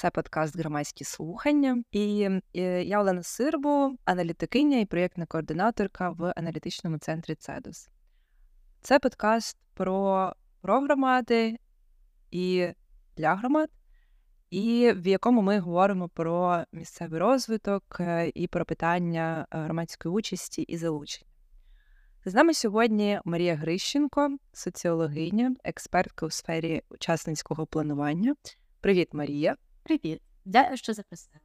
Це подкаст Громадські слухання. І я Олена Сирбу, аналітикиня і проєктна координаторка в аналітичному центрі Цедос. Це подкаст про, про громади і для громад, і в якому ми говоримо про місцевий розвиток е, і про питання е, громадської участі і залучення. З нами сьогодні Марія Грищенко, соціологиня, експертка у сфері учасницького планування. Привіт, Марія. Привіт. Дякую, що запросила.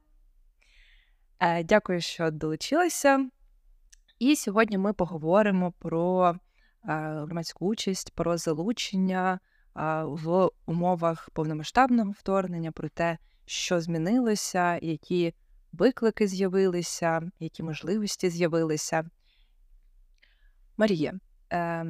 Е, дякую, що долучилася. І сьогодні ми поговоримо про е, громадську участь, про залучення е, в умовах повномасштабного вторгнення, про те, що змінилося, які виклики з'явилися, які можливості з'явилися. Марія,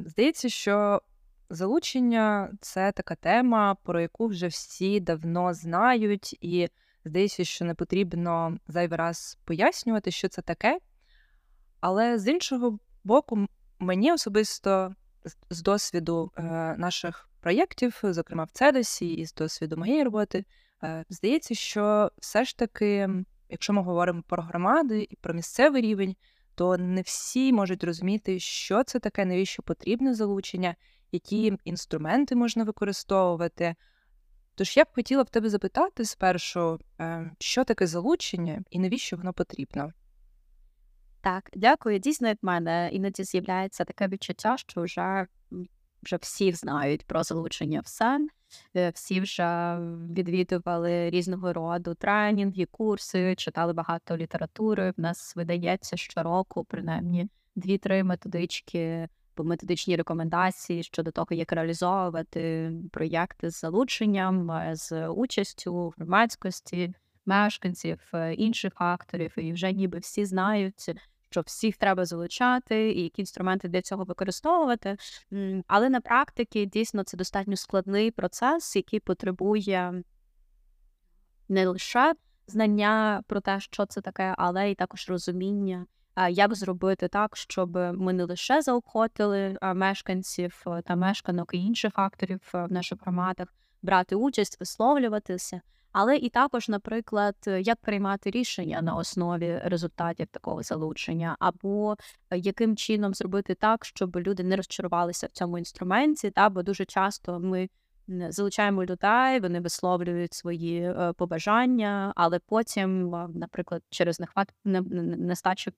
здається, що Залучення це така тема, про яку вже всі давно знають, і здається, що не потрібно зайвий раз пояснювати, що це таке. Але з іншого боку, мені особисто з досвіду е, наших проєктів, зокрема в Цедосі, і з досвіду моєї роботи, е, здається, що все ж таки, якщо ми говоримо про громади і про місцевий рівень, то не всі можуть розуміти, що це таке, навіщо потрібне залучення які інструменти можна використовувати. Тож я б хотіла в тебе запитати спершу, е, що таке залучення і навіщо воно потрібно? Так, дякую. Дійсно, від мене іноді з'являється таке відчуття, що вже вже всі знають про залучення в СЕН, е, всі вже відвідували різного роду тренінги, курси, читали багато літератури. В нас видається щороку, принаймні дві-три методички методичні рекомендації щодо того, як реалізовувати проєкти з залученням, е, з участю громадськості, мешканців, е, інших акторів, і вже ніби всі знають. Що всіх треба залучати, і які інструменти для цього використовувати. Але на практиці дійсно це достатньо складний процес, який потребує не лише знання про те, що це таке, але й також розуміння як зробити так, щоб ми не лише заохотили мешканців е, та мешканок і інших акторів е, в наших громадах брати участь, висловлюватися, але і також, наприклад, як приймати рішення на основі результатів такого залучення, або е, яким чином зробити так, щоб люди не розчарувалися в цьому інструменті, та бо дуже часто ми. Залучаємо людей, вони висловлюють свої побажання, але потім, наприклад, через нехват нестачу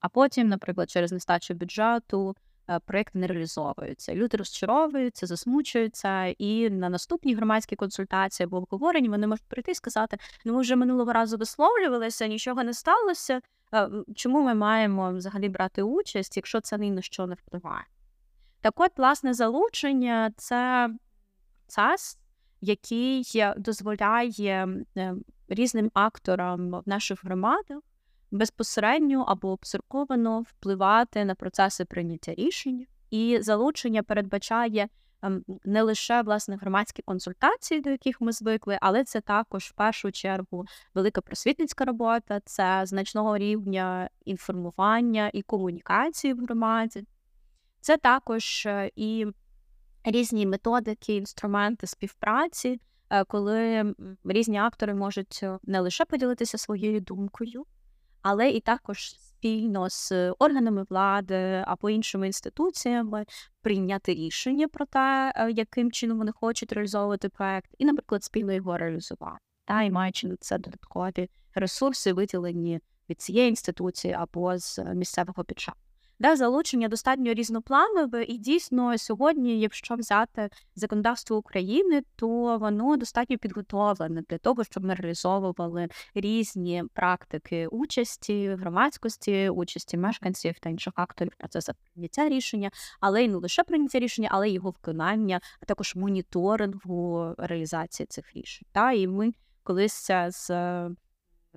а потім, наприклад, через нестачу бюджету е, проєкт не реалізовується. Люди розчаровуються, засмучуються, і на наступній громадській консультації або обговоренні вони можуть прийти і сказати: ну ми вже минулого разу висловлювалися, нічого не сталося. Е, чому ми маємо взагалі брати участь, якщо це ні на що не впливає? Так от, власне, залучення це процес, який дозволяє різним акторам в наших громадах безпосередньо або обсерковано впливати на процеси прийняття рішень, і залучення передбачає ем, не лише власне громадські консультації, до яких ми звикли, але це також в першу чергу велика просвітницька робота, це значного рівня інформування і комунікації в громаді. Це також е, і різні методики, інструменти співпраці, е, коли різні актори можуть е, не лише поділитися своєю думкою, але і також спільно з органами влади або іншими інституціями прийняти рішення про те, е, яким чином вони хочуть реалізовувати проект, і, наприклад, спільно його реалізувати, та і маючи на це додаткові ресурси, виділені від цієї інституції або з місцевого бюджету. Да, залучення достатньо різнопланове, і дійсно сьогодні, якщо взяти законодавство України, то воно достатньо підготовлене для того, щоб ми реалізовували різні практики участі громадськості, участі мешканців та інших акторів процесу прийняття рішення, але й не лише прийняття рішення, але й його виконання, а також моніторингу реалізації цих рішень. Та і ми колись з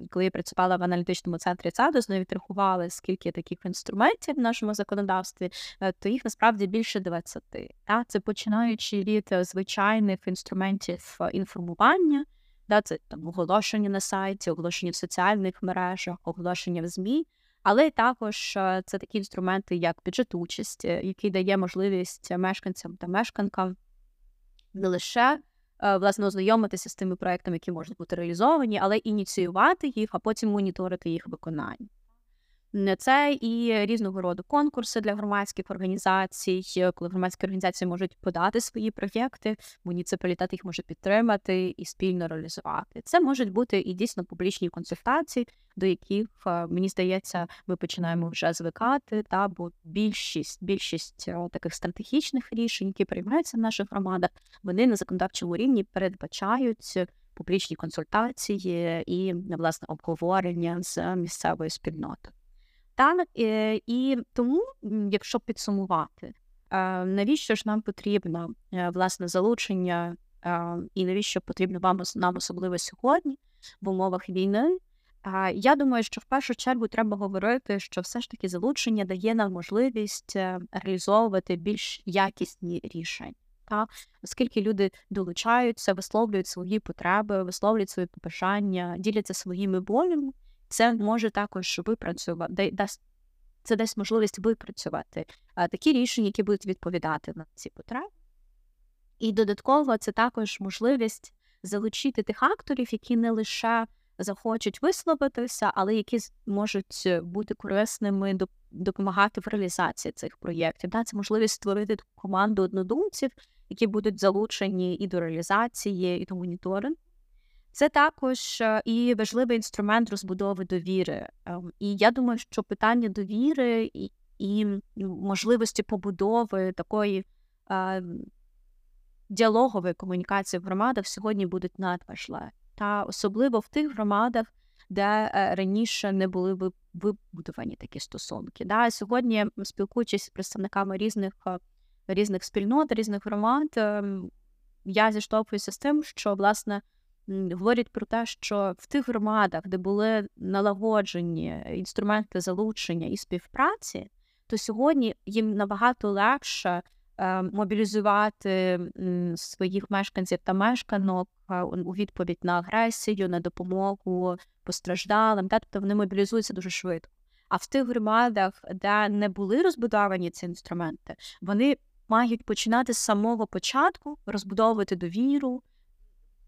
коли я працювала в аналітичному центрі ЦАДОС, навіть рахували, скільки таких інструментів в нашому законодавстві, е, то їх насправді більше 20. Та? Це починаючи від е, звичайних інструментів е, інформування, да? це там оголошення на сайті, оголошення в соціальних мережах, оголошення в ЗМІ. Але також це такі інструменти, як бюджет участі, який дає можливість мешканцям та мешканкам не лише власне ознайомитися з тими проектами, які можуть бути реалізовані, але ініціювати їх, а потім моніторити їх виконання. Це і різного роду конкурси для громадських організацій, коли громадські організації можуть подати свої проєкти, муніципалітет їх може підтримати і спільно реалізувати. Це можуть бути і дійсно публічні консультації, до яких е, мені здається, ми починаємо вже звикати. Та бо більшість більшість е, таких стратегічних рішень, які приймаються в наших громадах, вони на законодавчому рівні передбачають. Публічні консультації і власне обговорення з місцевою спільнотою. Так, е, і тому, якщо підсумувати, е, навіщо ж нам потрібно е, власне залучення, і навіщо потрібно вам нам особливо сьогодні в умовах війни? Я думаю, що в першу чергу треба говорити, що все ж таки залучення дає нам можливість реалізовувати більш якісні рішення. Та оскільки люди долучаються, висловлюють свої потреби, висловлюють свої побажання, діляться своїми болями, це може також випрацювати, дасть це дасть можливість випрацювати такі рішення, які будуть відповідати на ці потреби. І додатково це також можливість залучити тих акторів, які не лише захочуть висловитися, але які можуть бути корисними, допомагати в реалізації цих проєктів. Це можливість створити команду однодумців, які будуть залучені і до реалізації, і до моніторингу. Це також е, і важливий інструмент розбудови довіри. Ем, і я думаю, що питання довіри і і можливості побудови такої а, діалогової комунікації в громадах сьогодні будуть надважливі. Та особливо в тих громадах, де е, раніше не були вибудовані такі стосунки. Да? Сьогодні, спілкуючись з представниками різних е, різних спільнот, різних громад, ем, я зіштовхуюся з тим, що власне говорять про те, що в тих громадах, де були налагоджені інструменти залучення і співпраці, то сьогодні їм набагато легше е, мобілізувати своїх мешканців та мешканок е, у відповідь на агресію, на допомогу постраждалим, та тобто вони мобілізуються дуже швидко. А в тих громадах, де не були розбудовані ці інструменти, вони мають починати з самого початку розбудовувати довіру,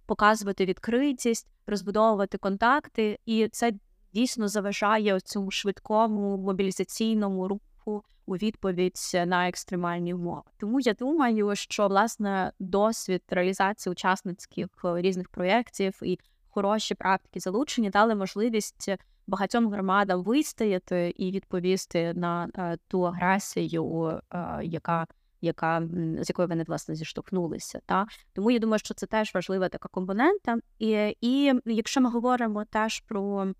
показувати відкритість, розбудовувати контакти, і це дійсно заважає цьому швидкому мобілізаційному руху у відповідь на екстремальні умови. Тому я думаю, що власне досвід реалізації учасницьких е, різних проєктів і хороші практики залучення дали можливість багатьом громадам вистояти і відповісти на е, ту агресію, е, яка яка з якою вони власне зіштовхнулися. Та тому я думаю, що це теж важлива така компонента. І і якщо ми говоримо теж про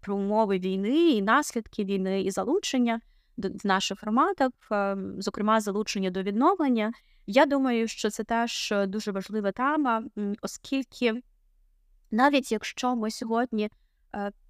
про умови війни і наслідки війни, і залучення в наших громадах, ем, зокрема залучення до відновлення, я думаю, що це теж дуже важлива тема, оскільки навіть якщо ми сьогодні Е,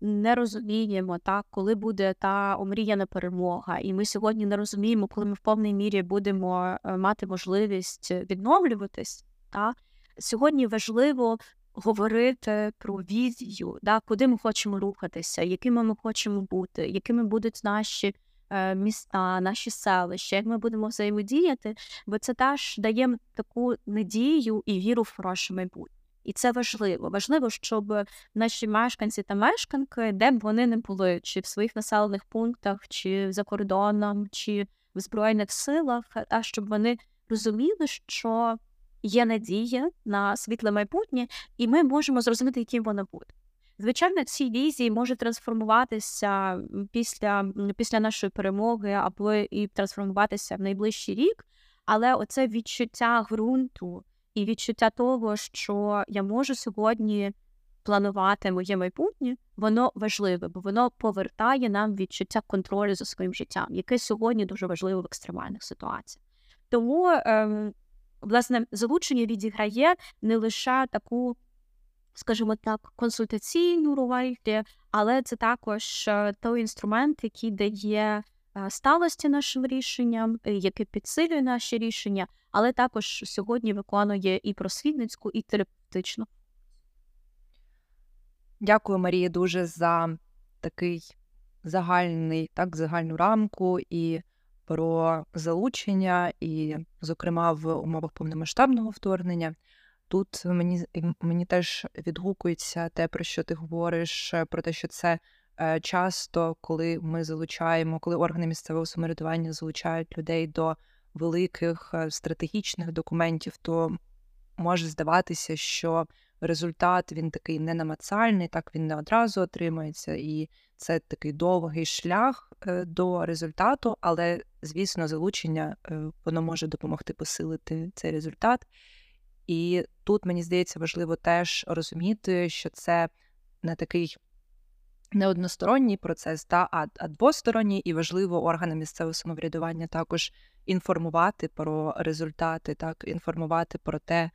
не розуміємо, так, коли буде та омріяна перемога, і ми сьогодні не розуміємо, коли ми в повній мірі будемо е, мати можливість відновлюватись. Так. Сьогодні важливо говорити про візію, так, куди ми хочемо рухатися, якими ми хочемо бути, якими будуть наші е, міста, наші селища, як ми будемо взаємодіяти, бо це теж дає таку надію і віру в хороше майбутнє. І це важливо. Важливо, щоб наші мешканці та мешканки, де б вони не були, чи в своїх населених пунктах, чи за кордоном, чи в збройних силах, а щоб вони розуміли, що є надія на світле майбутнє, і ми можемо зрозуміти, яким воно буде. Звичайно, ці візії можуть трансформуватися після після нашої перемоги або і трансформуватися в найближчий рік, але оце відчуття ґрунту і відчуття того, що я можу сьогодні планувати моє майбутнє, воно важливе, бо воно повертає нам відчуття контролю за своїм життям, яке сьогодні дуже важливо в екстремальних ситуаціях. Тому, ем, власне, залучення відіграє не лише таку. Скажімо так, консультаційну роль, але це також е, той інструмент, який дає сталості нашим рішенням, е, яке підсилює наші рішення, але також сьогодні виконує і просвітницьку, і терапевтичну. Дякую, Марія, дуже за такий загальний, так, загальну рамку і про залучення, і, зокрема, в умовах повномасштабного вторгнення. тут мені мені теж відгукується те, про що ти говориш, про те, що це часто, коли ми залучаємо, коли органи місцевого самоврядування залучають людей до великих стратегічних документів, то може здаватися, що результат він такий ненамацальний, так він не одразу отримується, і це такий довгий шлях е, до результату, але, звісно, залучення е, воно може допомогти посилити цей результат. І тут мені здається важливо теж розуміти, що це не такий не односторонній процес, та, а, а двосторонній, і важливо органи місцевого самоврядування також інформувати про результати, так, інформувати про те,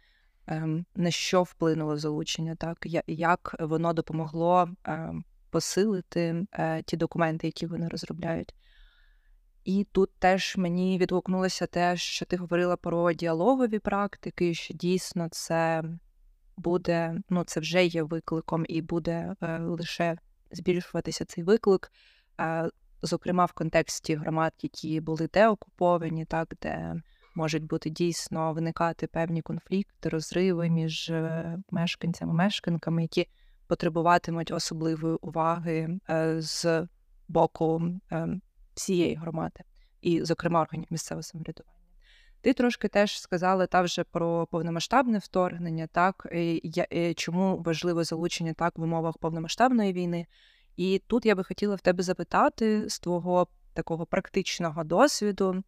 ем, на що вплинуло залучення, так, як воно допомогло ем, посилити е, ті документи, які вони розробляють. І тут теж мені відгукнулося те, що ти говорила про діалогові практики, що дійсно це буде, ну це вже є викликом, і буде е, лише збільшуватися цей виклик, е, зокрема в контексті громад, які були деокуповані, так де можуть бути дійсно виникати певні конфлікти, розриви між е, мешканцями, мешканками, які потребуватимуть особливої уваги е, з боку всієї громади, і, зокрема, органів місцевого самоврядування. Ти трошки теж сказала та вже про повномасштабне вторгнення, так і чому важливе залучення так в умовах повномасштабної війни. І тут я би хотіла в тебе запитати з твого такого практичного досвіду,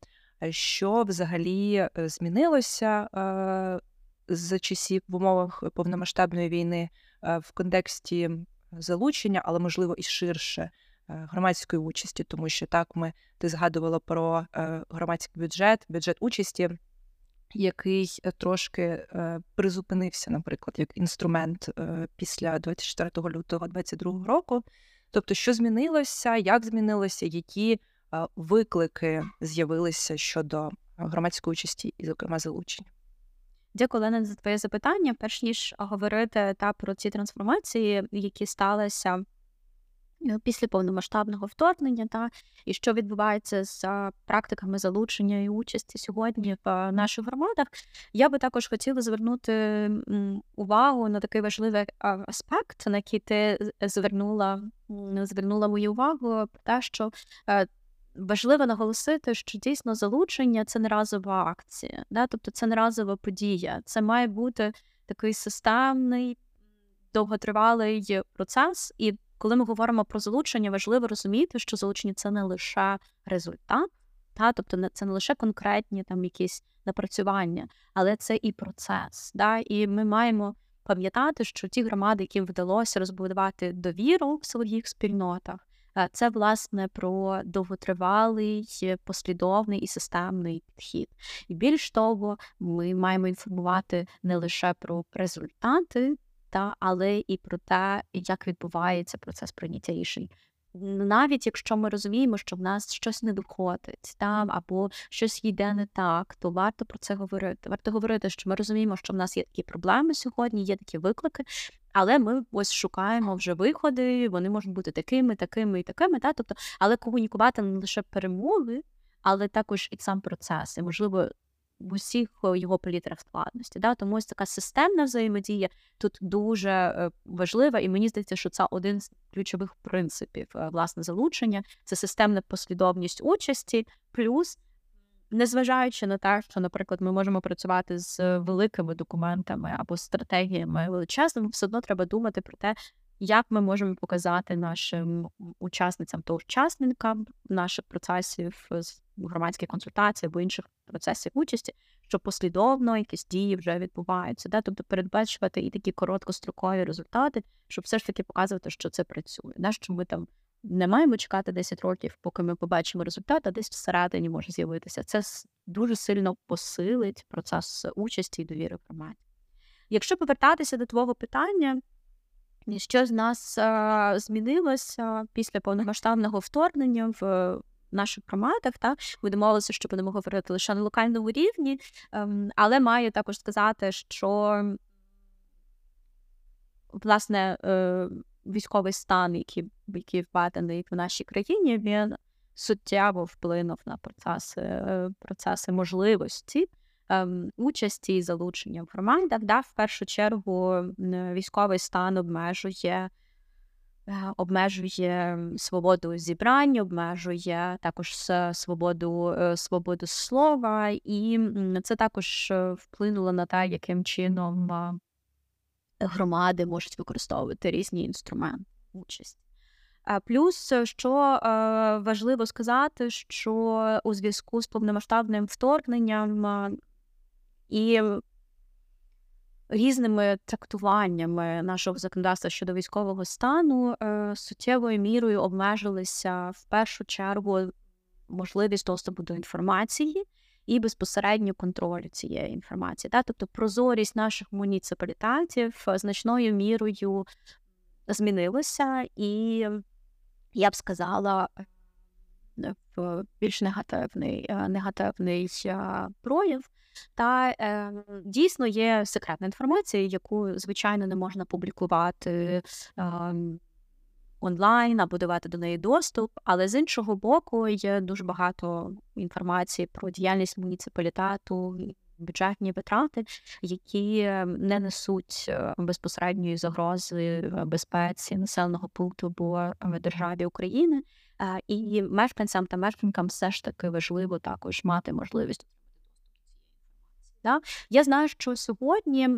що взагалі е, змінилося е, з часів в умовах повномасштабної війни е, в контексті залучення, але можливо і ширше громадської участі, тому що так ми ти згадувала про громадський бюджет, бюджет участі. Який трошки призупинився, наприклад, як інструмент після 24 лютого 2022 року. Тобто, що змінилося, як змінилося, які виклики з'явилися щодо громадської участі і, зокрема, залучення? Дякую, Лена, за твоє запитання. Перш ніж говорити та про ці трансформації, які сталися Е, після повномасштабного вторгнення, та і що відбувається з практиками залучення і участі сьогодні в е, наших громадах, я би також хотіла звернути увагу на такий важливий аспект, на який ти звернула звернула мою увагу, те, що е, важливо наголосити, що дійсно залучення це не разова акція, да? тобто це не разова подія, це має бути такий системний. Довготривалий процес, і коли ми говоримо про залучення, важливо розуміти, що залучення це не лише результат, та, тобто це не лише конкретні там якісь напрацювання, але це і процес. Да? І ми маємо пам'ятати, що ті громади, яким вдалося розбудувати довіру в своїх спільнотах, е, це власне про довготривалий, послідовний і системний підхід. І більш того, ми маємо інформувати не лише про результати та але і про те, як відбувається процес прийняття рішень. Навіть якщо ми розуміємо, що в нас щось не доходить, там або щось йде не так, то варто про це говорити. Варто говорити, що ми розуміємо, що в нас є такі проблеми сьогодні, є такі виклики, але ми ось шукаємо вже виходи. Вони можуть бути такими, такими і такими. Та? Тобто, але комунікувати не лише перемоги, але також і сам процес. І можливо, в усіх е, його палітрах складності. Да? Тому ось така системна взаємодія тут дуже е, важлива, і мені здається, що це один з ключових принципів е, власне залучення це системна послідовність участі, плюс. Незважаючи на те, що, наприклад, ми можемо працювати з великими документами або стратегіями величезними, все одно треба думати про те, як ми можемо показати нашим учасницям та учасникам наших процесів з громадських консультацій або інших процесів участі, що послідовно якісь дії вже відбуваються, да? тобто передбачувати і такі короткострокові результати, щоб все ж таки показувати, що це працює. Да? Що ми там не маємо чекати 10 років, поки ми побачимо результат, а десь всередині може з'явитися. Це дуже сильно посилить процес участі і довіри в громаді. Якщо повертатися до твого питання, що з нас а, змінилося після повномасштабного вторгнення в наших громадах, так? Ми домовилися, що будемо говорити лише на локальному рівні, ем, але маю також сказати, що власне е, військовий стан, який який введений в нашій країні, він суттєво вплинув на процеси, процеси можливості участі і залучення в громадах. Да? В першу чергу військовий стан обмежує. Е, обмежує свободу зібрань, обмежує також свободу е, свободу слова, і це також е, вплинуло на те, яким чином громади можуть використовувати різні інструменти участі. Плюс, що важливо сказати, що у зв'язку з повномасштабним вторгненням і різними трактуваннями нашого законодавства щодо військового стану е, суттєвою мірою обмежилися в першу чергу можливість доступу до інформації і безпосередньо контролю цієї інформації. Да? Тобто прозорість наших муніципалітетів значною мірою змінилася, і я б сказала. В більш негативний е, негативний е, прояв, та е, дійсно є секретна інформація, яку, звичайно, не можна публікувати е, онлайн або давати до неї доступ. Але з іншого боку, є дуже багато інформації про діяльність муніципалітету. Бюджетні витрати, які не несуть е, безпосередньої загрози безпеці населеного пункту або державі України, і мешканцям та мешканкам все ж таки важливо також мати можливість отримати доступ цієї інформації. Я знаю, що сьогодні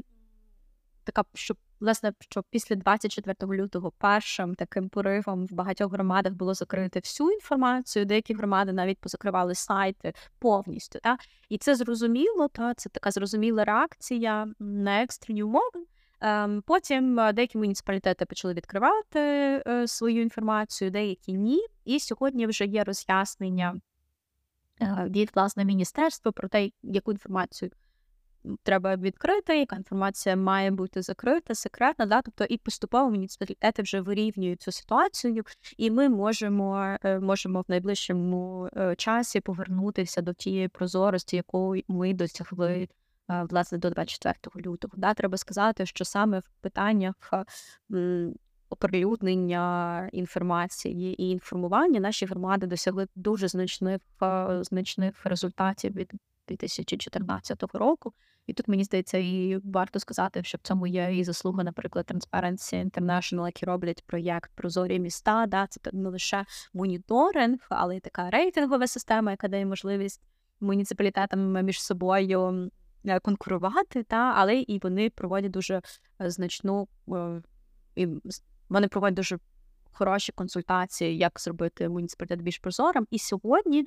така, що власне, що після 24 лютого першим таким поривом в багатьох громадах було закрити всю інформацію, деякі громади навіть позакривали сайти повністю. Да? І це зрозуміло, та це така зрозуміла реакція на екстрені умови. Ем, потім е, деякі муніципалітети почали відкривати е, свою інформацію, деякі ні. І сьогодні вже є роз'яснення е, від власне міністерства про те, яку інформацію треба відкрити, яка інформація має бути закрита, секретна. Да? Тобто і поступово муніципалітети вже вирівнюють цю ситуацію, і ми можемо е, можемо в найближчому е, часі повернутися до тієї прозорості, якої ми досягли. Е, власне, до 24 лютого. Да, Треба сказати, що саме в питаннях оприлюднення інформації і інформування наші громади досягли дуже значних значних результатів від 2014 року. І тут мені здається, і варто сказати, що в цьому є і заслуга, наприклад, Transparency International, які роблять проєкт Прозорі міста. Да, Це не лише моніторинг, але й така рейтингова система, яка дає можливість муніципалітетам між собою е, конкурувати, та, але і вони проводять дуже е, значну е, і вони проводять дуже хороші консультації, як зробити муніципалітет більш прозорим. І сьогодні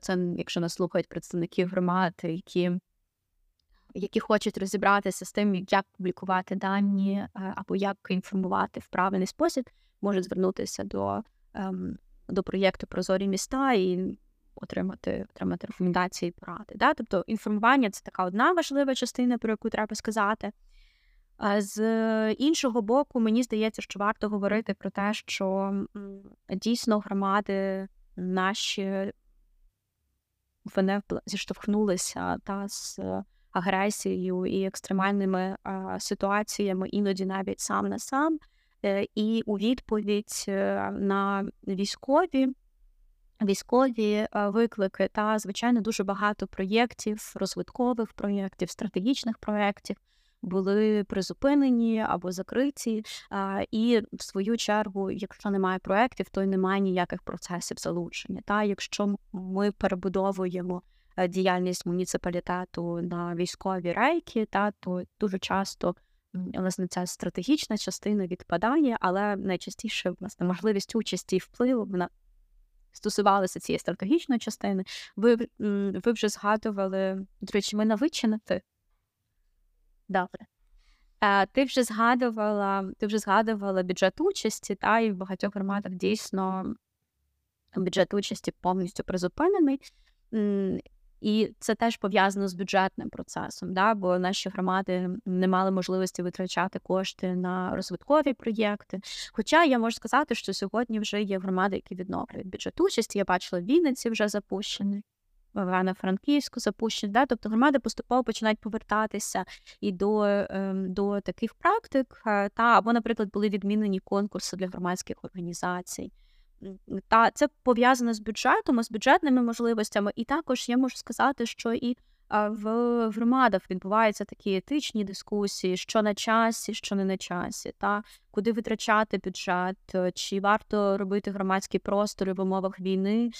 це, якщо нас слухають представники громад, які які хочуть розібратися з тим, як публікувати дані е, або як інформувати в правильний спосіб, можуть звернутися до ем, до проєкту Прозорі міста і отримати отримати рекомендації і поради. Да? Тобто інформування це така одна важлива частина, про яку треба сказати. З іншого боку, мені здається, що варто говорити про те, що дійсно громади наші вони зіштовхнулися та з агресією і екстремальними ситуаціями, іноді навіть сам на сам. Е, і у відповідь е, на військові військові е, виклики та, звичайно, дуже багато проєктів, розвиткових проєктів, стратегічних проєктів були призупинені або закриті. І в свою чергу, якщо немає проєктів, то й немає ніяких процесів залучення. Та якщо ми перебудовуємо Е, діяльність муніципалітету на військові рейки, та то дуже часто власне ця стратегічна частина відпадає, але найчастіше власне можливість участі і впливу вона стосувалася цієї стратегічної частини. Ви ви вже згадували, до речі, ми навичинити. Добре. Е, ти вже згадувала, ти вже згадувала бюджет участі, та і в багатьох громадах дійсно бюджет участі повністю призупинений. І це теж пов'язано з бюджетним процесом, да? бо наші громади не мали можливості витрачати кошти на розвиткові проєкти. Хоча я можу сказати, що сьогодні вже є громади, які відновлюють бюджет участі. Я бачила в Вінниці вже запущений, в Івано-Франківську запущені. Да? Тобто громади поступово починають повертатися і до ем, до таких практик, е, та або, наприклад, були відмінені конкурси для громадських організацій. Та це пов'язано з бюджетом, з бюджетними можливостями. І також я можу сказати, що і в громадах відбуваються такі етичні дискусії, що на часі, що не на часі, та куди витрачати бюджет, чи варто робити громадські простори в умовах війни,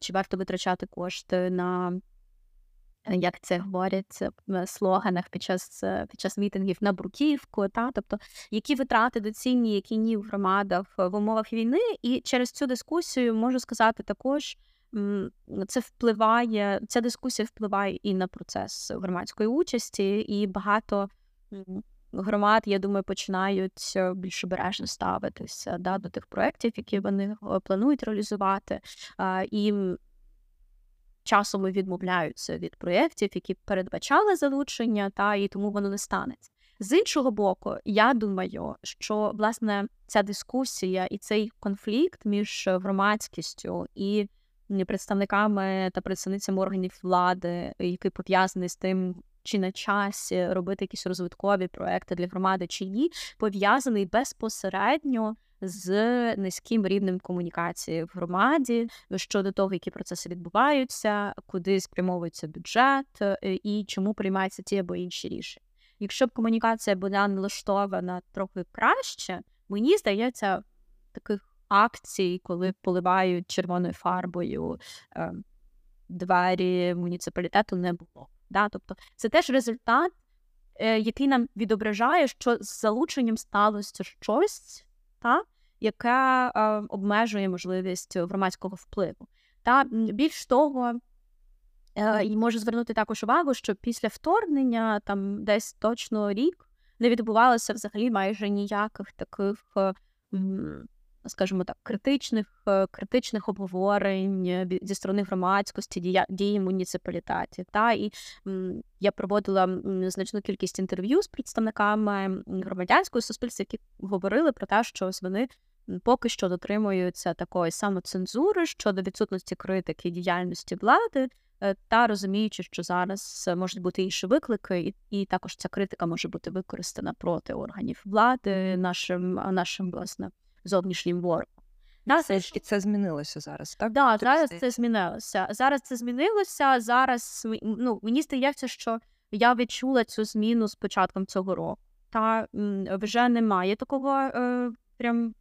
чи варто витрачати кошти на як це говорять слоганах під час під час мітингів на бруківку, та тобто які витрати доцільні, які ні в громадах в умовах війни, і через цю дискусію можу сказати також. Це впливає, ця дискусія впливає і на процес громадської участі, і багато громад, я думаю, починають е, більш обережно ставитися да, до тих проєктів, які вони е, планують реалізувати. І часом відмовляються від проєктів, які передбачали залучення, та і тому воно не станеться. З іншого боку, я думаю, що власне ця дискусія і цей конфлікт між громадськістю і представниками та представницями органів влади, який пов'язаний з тим, чи на часі робити якісь розвиткові проекти для громади, чи ні, пов'язаний безпосередньо з низьким рівнем комунікації в громаді щодо того, які процеси відбуваються, куди спрямовується бюджет е, і чому приймаються ті або інші рішення. Якщо б комунікація була налаштована трохи краще, мені здається, таких акцій, коли поливають червоною фарбою е, двері муніципалітету, не було. Да? Тобто це теж результат, е, який нам відображає, що з залученням сталося щось та, яке е, обмежує можливість громадського впливу. Та більш того, е, і можу звернути також увагу, що після вторгнення, там десь точно рік, не відбувалося взагалі майже ніяких таких. Е, скажімо так, критичних е, критичних обговорень е, зі сторони громадськості дія, дії муніципалітетів. Та і я проводила значну кількість інтерв'ю з представниками громадянського суспільства, які говорили про те, що ось вони. Поки що дотримуються такої самоцензури щодо відсутності критики діяльності влади, е, та розуміючи, що зараз можуть бути інші виклики, і і також ця критика може бути використана проти органів влади, нашим нашим власне зовнішнім ворогом. Да, це ж і це змінилося зараз, так? Да, зараз це змінилося. Зараз це змінилося. Зараз ну, мені здається, що я відчула цю зміну з початком цього року. Та вже немає такого е, прям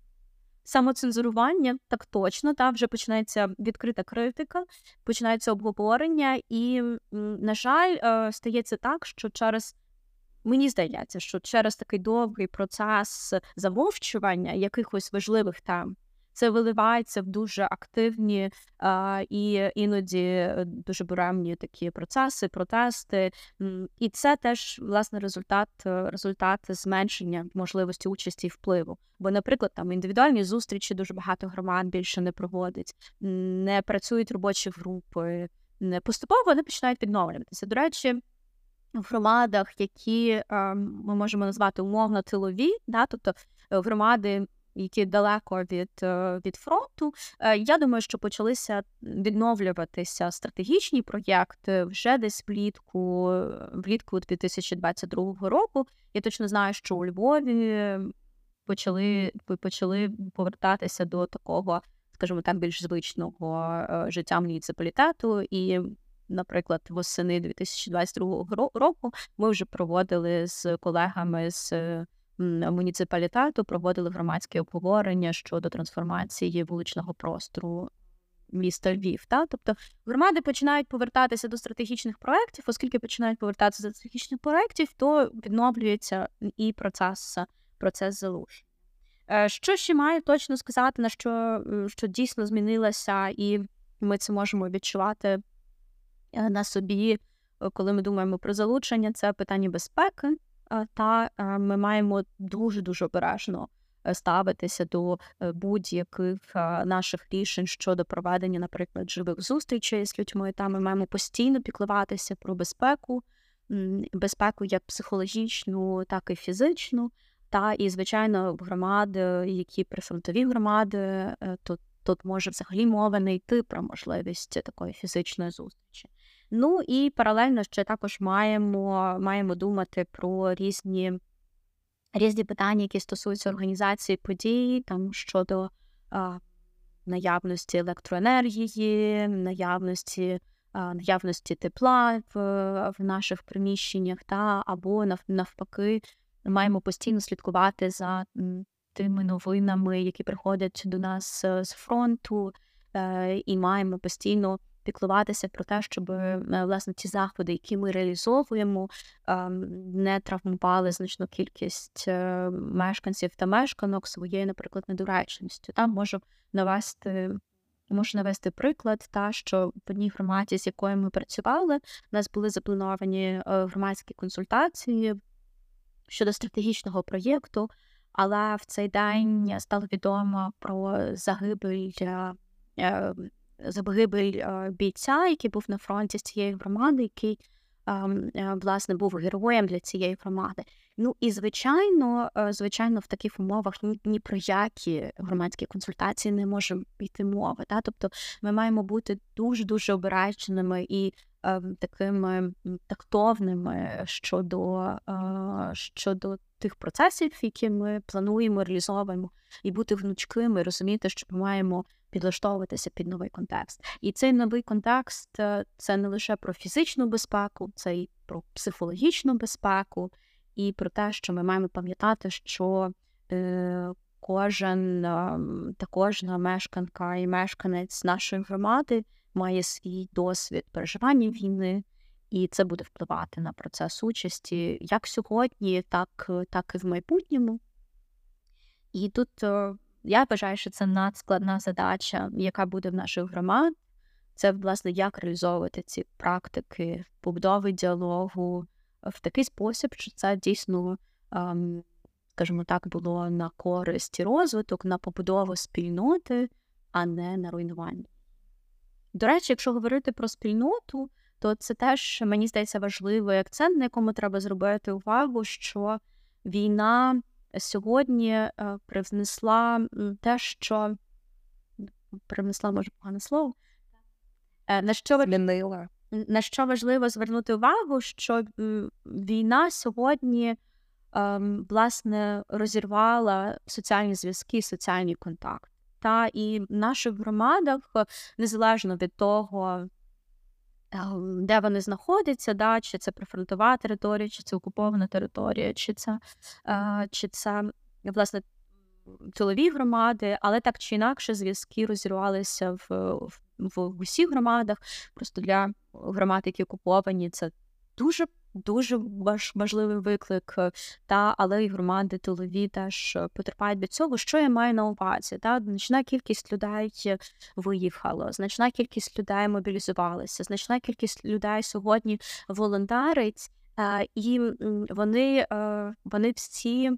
самоцензурування, так точно. Та вже починається відкрита критика, починається обговорення, і, на жаль, е, стається так, що через Мені здається, що через такий довгий процес замовчування якихось важливих тем це виливається в дуже активні а, і іноді дуже буремні такі процеси, протести. І це теж власне результат результат зменшення можливості участі і впливу. Бо, наприклад, там індивідуальні зустрічі дуже багато громад більше не проводить, не працюють робочі групи, не поступово вони починають відновлюватися. До речі в громадах, які ми можемо назвати умовно тилові, да, тобто е, громади, які далеко від е, від фронту, е, я думаю, що почалися відновлюватися стратегічні проєкти вже десь влітку, влітку 2022 року. Я точно знаю, що у Львові почали почали повертатися до такого, скажімо так, більш звичного життя муніципалітету і наприклад, восени 2022 року ми вже проводили з колегами з муніципалітету, проводили громадське обговорення щодо трансформації вуличного простору. Міста Львів, та тобто громади починають повертатися до стратегічних проєктів, оскільки починають повертатися до стратегічних проєктів, то відновлюється і процес процес залучення. Е, що ще маю точно сказати, на що що дійсно змінилося, і ми це можемо відчувати Е, на собі, е, коли ми думаємо про залучення, це питання безпеки, е, та ми маємо дуже дуже обережно ставитися до будь-яких наших рішень щодо проведення, наприклад, живих зустрічей з людьми. Та ми маємо постійно піклуватися про безпеку, безпеку як психологічну, так і фізичну. Та і, звичайно, громади, які прифронтові громади, то тут може взагалі мова не йти про можливість такої фізичної зустрічі. Ну і паралельно ще також маємо маємо думати про різні різні питання, які стосуються організації подій, там щодо а, наявності електроенергії, наявності наявності тепла в, в наших приміщеннях, та або навпаки, маємо постійно слідкувати за тими новинами, які приходять до нас з фронту, е, і маємо постійно піклуватися про те, щоб е, власне ті заходи, які ми реалізовуємо, ем, не травмували значну кількість е, мешканців та мешканок своєю, наприклад, недоречністю. Там можу навести. Можу навести приклад, та що в одній громаді, з якою ми працювали, у нас були заплановані громадські консультації щодо стратегічного проєкту, але в цей день стало відомо про загибель е, загибель е, бійця, який був на фронті з цієї громади, який е, власне був героєм для цієї громади. Ну і звичайно, звичайно, в таких умовах ні, ні про які громадські консультації не може йти мови. Та? Тобто ми маємо бути дуже дуже обережними і такими тактовними щодо, щодо тих процесів, які ми плануємо, реалізовуємо, і бути гнучкими, розуміти, що ми маємо підлаштовуватися під новий контекст. І цей новий контекст е, це не лише про фізичну безпеку, це і про психологічну безпеку, і про те, що ми маємо пам'ятати, що е, кожен е, кожна мешканка і мешканець нашої громади має свій досвід переживання війни і це буде впливати на процес участі як сьогодні, так так і в майбутньому. І тут е, я вважаю, що це надскладна задача, яка буде в наших громад. Це, власне, як реалізовувати ці практики побудови діалогу в такий спосіб, що це дійсно, ем, скажімо так, було на користь і розвиток, на побудову спільноти, а не на руйнування. До речі, якщо говорити про спільноту, то це теж мені здається важливий акцент, на якому треба зробити увагу, що війна сьогодні е, привнесла те, що привнесла може погане слово. Е, на що Змінила. на що важливо звернути увагу, що війна сьогодні ем, власне розірвала соціальні зв'язки, соціальні контакти. Та і в наших громадах, незалежно від того, де вони знаходяться, да, чи це прифронтова територія, чи це окупована територія, чи це чи це власне тилові громади, але так чи інакше зв'язки розірвалися в, в, в усіх громадах. Просто для громад, які окуповані, це дуже дуже важливий виклик, е, та але й громади тилові теж е, потерпають від цього. Що я маю на увазі? Та Значна кількість людей е, виїхало, значна кількість людей мобілізувалася, значна кількість людей сьогодні волонтерить, і вони, вони всі.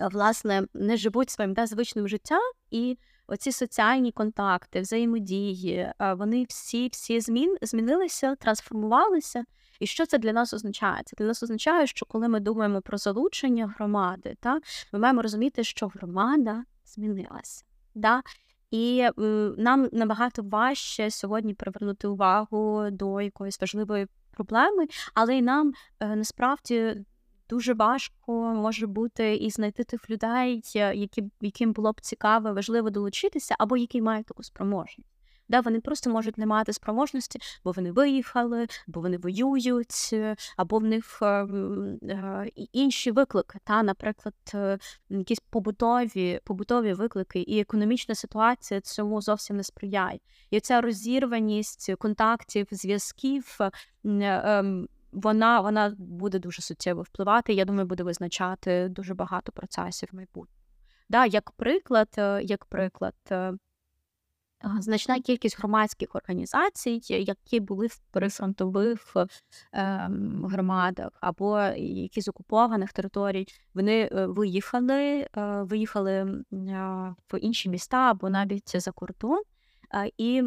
Власне, не живуть своїм да, звичним життям, і оці соціальні контакти, взаємодії, вони всі всі змін змінилися, трансформувалися. І що це для нас означає? Це для нас означає, що коли ми думаємо про залучення громади, та ми маємо розуміти, що громада змінилася. Да? І нам набагато важче сьогодні привернути увагу до якоїсь важливої проблеми, але й нам е, насправді дуже важко може бути і знайти тих людей, які, яким було б цікаво, важливо долучитися, або які мають таку спроможність. Да, Вони просто можуть не мати спроможності, бо вони виїхали, бо вони воюють, е, або в них е, е, інші виклики. Та, Наприклад, якісь побутові побутові виклики, і економічна ситуація цьому зовсім не сприяє. І ця розірваність контактів, зв'язків. Вона вона буде дуже суттєво впливати. Я думаю, буде визначати дуже багато процесів в майбутньому. Да, Як приклад, як приклад, Значна кількість громадських організацій, які були в прифронтових е, громадах або які з окупованих територій, вони е, виїхали, е, виїхали в інші міста або навіть за кордон, і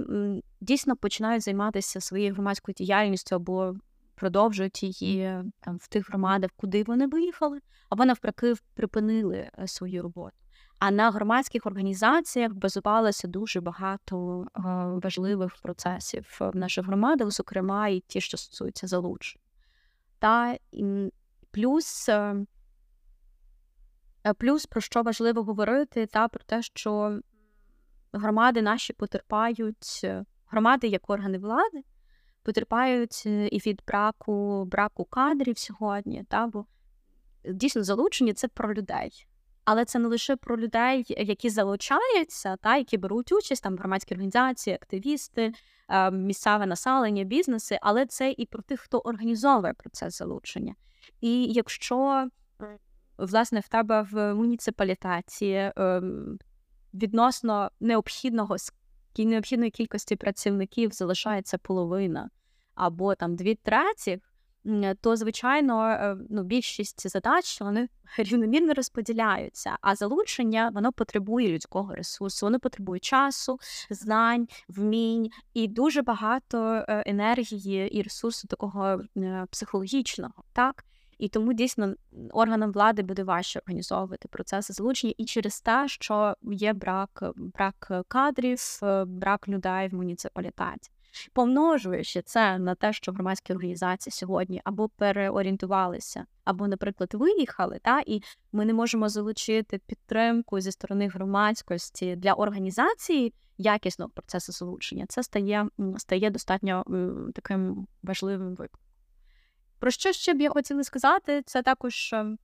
дійсно починають займатися своєю громадською діяльністю або продовжують її там в тих громадах, куди вони виїхали, або навпаки припинили свою роботу. А на громадських організаціях базувалося дуже багато е, важливих процесів в наших громадах, зокрема і ті, що стосуються залучень. Та плюс, е, е, плюс про що важливо говорити, та про те, що громади наші потерпають, громади як органи влади потерпають і від браку браку кадрів сьогодні. Та, бо дійсно залучення це про людей. Але це не лише про людей, які залучаються, та які беруть участь там громадські організації, активісти, місцеве населення, бізнеси, але це і про тих, хто організовує процес залучення. І якщо власне в тебе в муніципалітеті ем, відносно необхідного необхідної кількості працівників залишається половина або там дві треті, то звичайно е, ну, більшість задач вони рівномірно розподіляються. А залучення воно потребує людського ресурсу, воно потребує часу, знань, вмінь і дуже багато е, енергії і ресурсу такого е, психологічного. так? І тому дійсно органам влади буде важче організовувати процеси залучення і через те, що є брак брак кадрів, брак людей в муніципалітеті. Помножуючи це на те, що громадські організації сьогодні або переорієнтувалися, або, наприклад, виїхали, та і ми не можемо залучити підтримку зі сторони громадськості для організації якісного процесу залучення, це стає стає достатньо таким важливим викликом. Про що ще б я хотіла сказати, це також ем,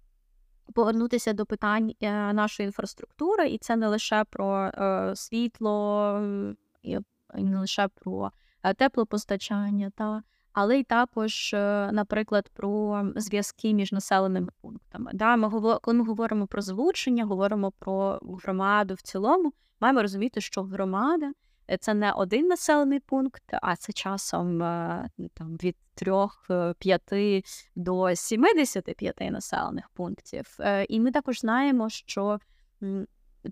повернутися до питань е, нашої інфраструктури, і це не лише про е, світло, і не лише про е, теплопостачання, та, але й також, наприклад, про зв'язки між населеними пунктами. Да, Ми коли ми говоримо про залучення, говоримо про громаду в цілому, маємо розуміти, що громада. Це не один населений пункт, а це часом там від 3-5 е, до 75 населених пунктів. Е, і ми також знаємо, що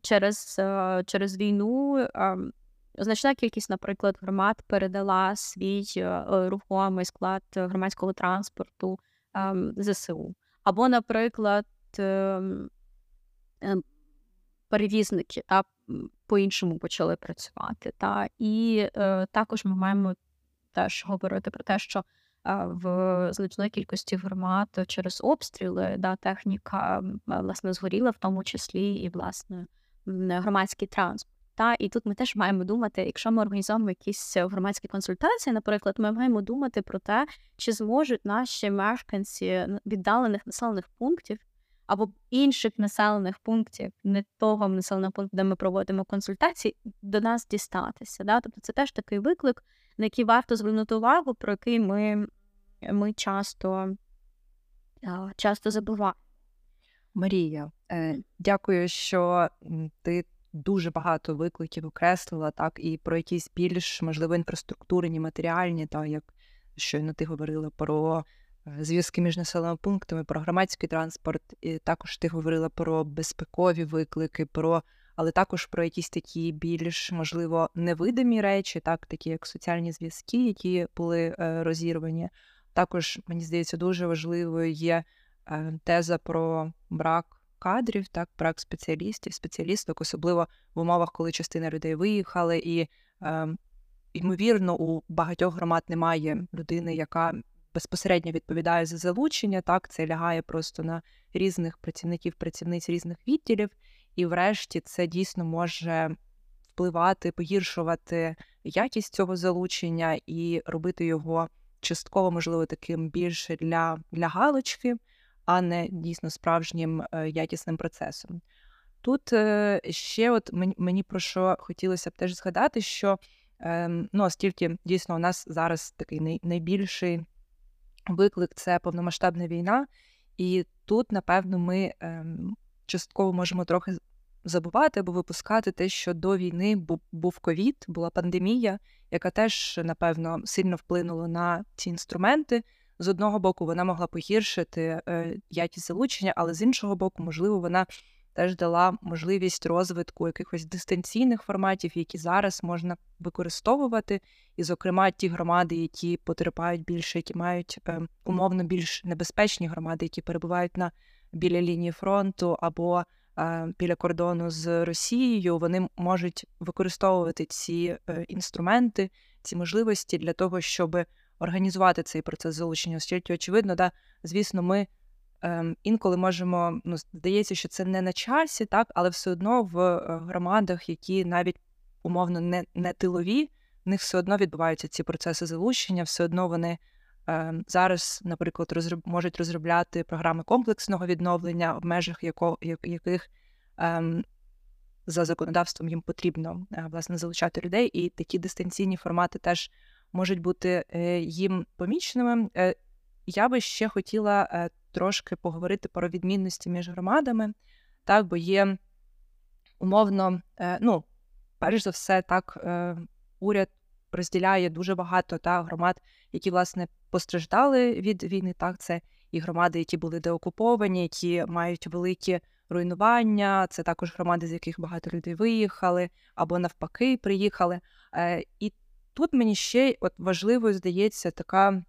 через, е, через війну. Значна кількість, наприклад, громад передала свій рухомий склад громадського транспорту ЗСУ. Або, наприклад, ем, ем, перевізники та по-іншому почали працювати. Та І е, також ми маємо теж говорити про те, що е, в значної кількості громад через обстріли да, техніка власне згоріла, в тому числі і власне громадський транспорт. Та і тут ми теж маємо думати, якщо ми організовуємо якісь громадські консультації, наприклад, ми маємо думати про те, чи зможуть наші мешканці віддалених населених пунктів або інших населених пунктів, не того населеного пункту, де ми проводимо консультації, до нас дістатися. Да? Тобто це теж такий виклик, на який варто звернути увагу, про який ми ми часто часто забуваємо. Марія, е, дякую, що ти дуже багато викликів окреслила, так, і про якісь більш, можливо, інфраструктурні, матеріальні, так, як щойно ти говорила про зв'язки між населеними пунктами, про громадський транспорт. І Також ти говорила про безпекові виклики, про але також про якісь такі більш, можливо, невидимі речі, так, такі як соціальні зв'язки, які були е, розірвані. Також, мені здається, дуже важливою є е, теза про брак кадрів, так, брак спеціалістів, спеціалісток, особливо в умовах, коли частина людей виїхали, і, е, ймовірно, у багатьох громад немає людини, яка безпосередньо відповідає за залучення. Так, це лягає просто на різних працівників, працівниць різних відділів, і, врешті, це дійсно може впливати, погіршувати якість цього залучення і робити його частково, можливо, таким більше для, для галочки, а не дійсно справжнім е, якісним процесом. Тут е, ще, от мені про що хотілося б теж згадати, що ем, ну, оскільки дійсно у нас зараз такий найбільший виклик це повномасштабна війна, і тут, напевно, ми ем, частково можемо трохи забувати або випускати те, що до війни був ковід, була пандемія, яка теж, напевно, сильно вплинула на ці інструменти. З одного боку, вона могла погіршити е, якість залучення, але з іншого боку, можливо, вона теж дала можливість розвитку якихось дистанційних форматів, які зараз можна використовувати. І, зокрема, ті громади, які потерпають більше, які мають е, умовно більш небезпечні громади, які перебувають на біля лінії фронту або е, біля кордону з Росією, вони можуть використовувати ці е, інструменти, ці можливості для того, щоб організувати цей процес залучення. Оскільки, очевидно, да, звісно, ми ем, інколи можемо, ну, здається, що це не на часі, так, але все одно в е, громадах, які навіть умовно не, не тилові, в них все одно відбуваються ці процеси залучення, все одно вони е, зараз, наприклад, розроб... можуть розробляти програми комплексного відновлення, в межах яко... яких е, за законодавством їм потрібно е, власне залучати людей, і такі дистанційні формати теж можуть бути е, їм помічними. Я би ще хотіла трошки поговорити про відмінності між громадами, так, бо є умовно, ну, перш за все, так, уряд розділяє дуже багато та громад, які власне постраждали від війни. Так, це і громади, які були деокуповані, які мають великі руйнування. Це також громади, з яких багато людей виїхали або навпаки приїхали. Е, і тут мені ще от важливою здається така е,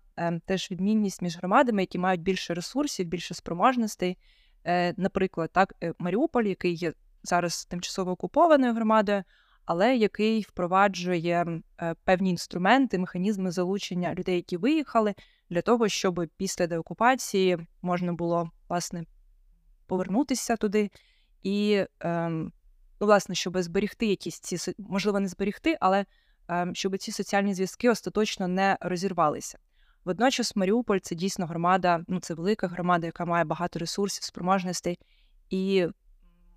теж відмінність між громадами, які мають більше ресурсів, більше спроможностей. Е, наприклад, так, Маріуполь, який є зараз тимчасово окупованою громадою, але який впроваджує певні інструменти, механізми залучення людей, які виїхали, для того, щоб після деокупації можна було власне повернутися туди і, ем, ну, власне, щоб зберігти якісь ці можливо, не зберігти, але ем, щоб ці соціальні зв'язки остаточно не розірвалися. Водночас, Маріуполь це дійсно громада, ну це велика громада, яка має багато ресурсів, спроможностей, і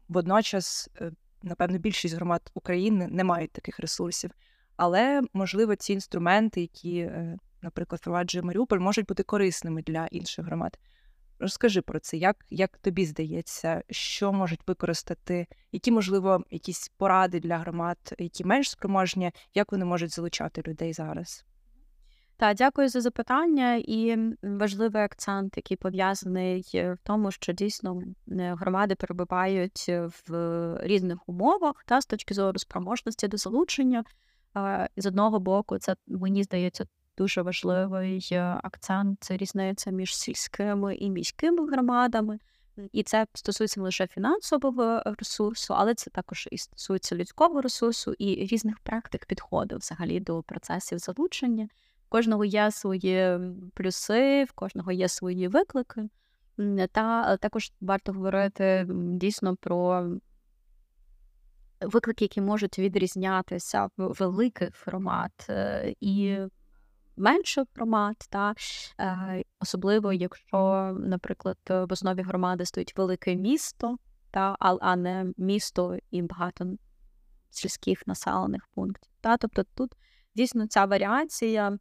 водночас, е, напевно, більшість громад України не мають таких ресурсів. Але, можливо, ці інструменти, які, е, наприклад, впроваджує Маріуполь, можуть бути корисними для інших громад. Розкажи про це, як як тобі здається, що можуть використати, які, можливо, якісь поради для громад, які менш спроможні, як вони можуть залучати людей зараз? Так, дякую за запитання і важливий акцент, який пов'язаний в тому, що дійсно громади перебувають в різних умовах та з точки зору спроможності до залучення. З одного боку, це мені здається дуже важливий е, акцент це різниця між сільськими і міськими громадами. І це стосується не лише фінансового ресурсу, але це також і стосується людського ресурсу і різних практик підходу взагалі до процесів залучення. Кожного є свої плюси, в кожного є свої виклики. Та також варто говорити дійсно про виклики, які можуть відрізнятися в великих громад е, і менших громад, та е, особливо якщо, наприклад, в основі громади стоїть велике місто, та а, не місто і багато сільських населених пунктів. Та тобто тут дійсно ця варіація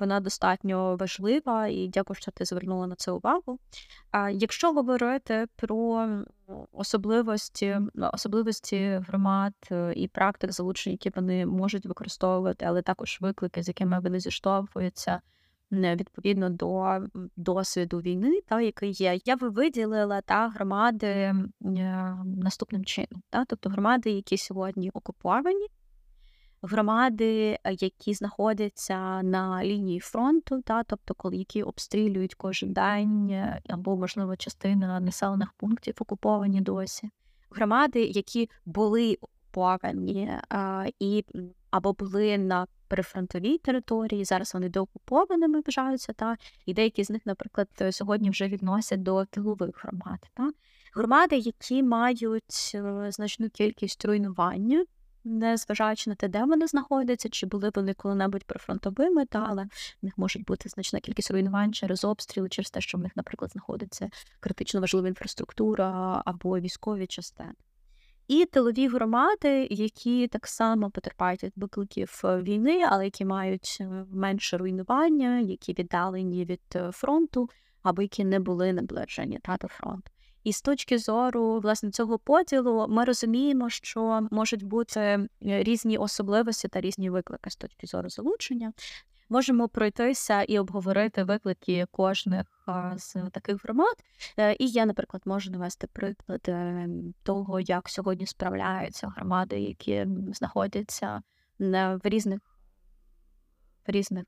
вона достатньо важлива, і дякую, що ти звернула на це увагу. А якщо говорити про особливості особливості громад е, і практик залучення, які вони можуть використовувати, але також виклики, з якими вони зіштовхуються. Відповідно до досвіду війни, та який є, я би виділила та громади е, наступним чином. Та? Тобто громади, які сьогодні окуповані, громади, е, які знаходяться на лінії фронту, та тобто, коли які обстрілюють кожен день, е, або, можливо, частина населених пунктів окуповані досі, громади, які були окуповані а, і або були на прифронтовій території, зараз вони деокупованими вважаються, та і деякі з них, наприклад, сьогодні вже відносять до тилових громад. Та громади, які мають е, значну кількість руйнування не зважаючи на те, де вони знаходяться, чи були вони коли-небудь прифронтовими, та але в них може бути значна кількість руйнувань через обстріли, через те, що в них, наприклад, знаходиться критично важлива інфраструктура або військові частини. І тилові громади, які так само потерпають від викликів е, війни, але які мають е, менше руйнування, які віддалені від е, фронту, або які не були наближені та до фронту. І з точки зору власне цього поділу ми розуміємо, що можуть бути е, різні особливості та різні виклики з точки зору залучення. Можемо пройтися і обговорити виклики кожних з таких громад. Е, і я, наприклад, можу навести приклад е, того, як сьогодні справляються громади, які знаходяться в різних в різних,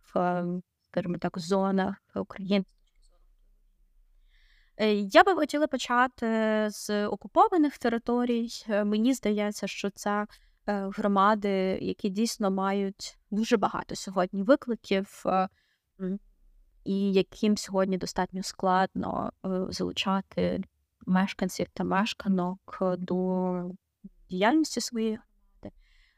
скажімо так, зонах України. Е, я би хотіла почати з окупованих територій. Е, мені здається, що це е, громади, які дійсно мають дуже багато сьогодні викликів, і яким сьогодні достатньо складно залучати мешканців та мешканок до діяльності своєї.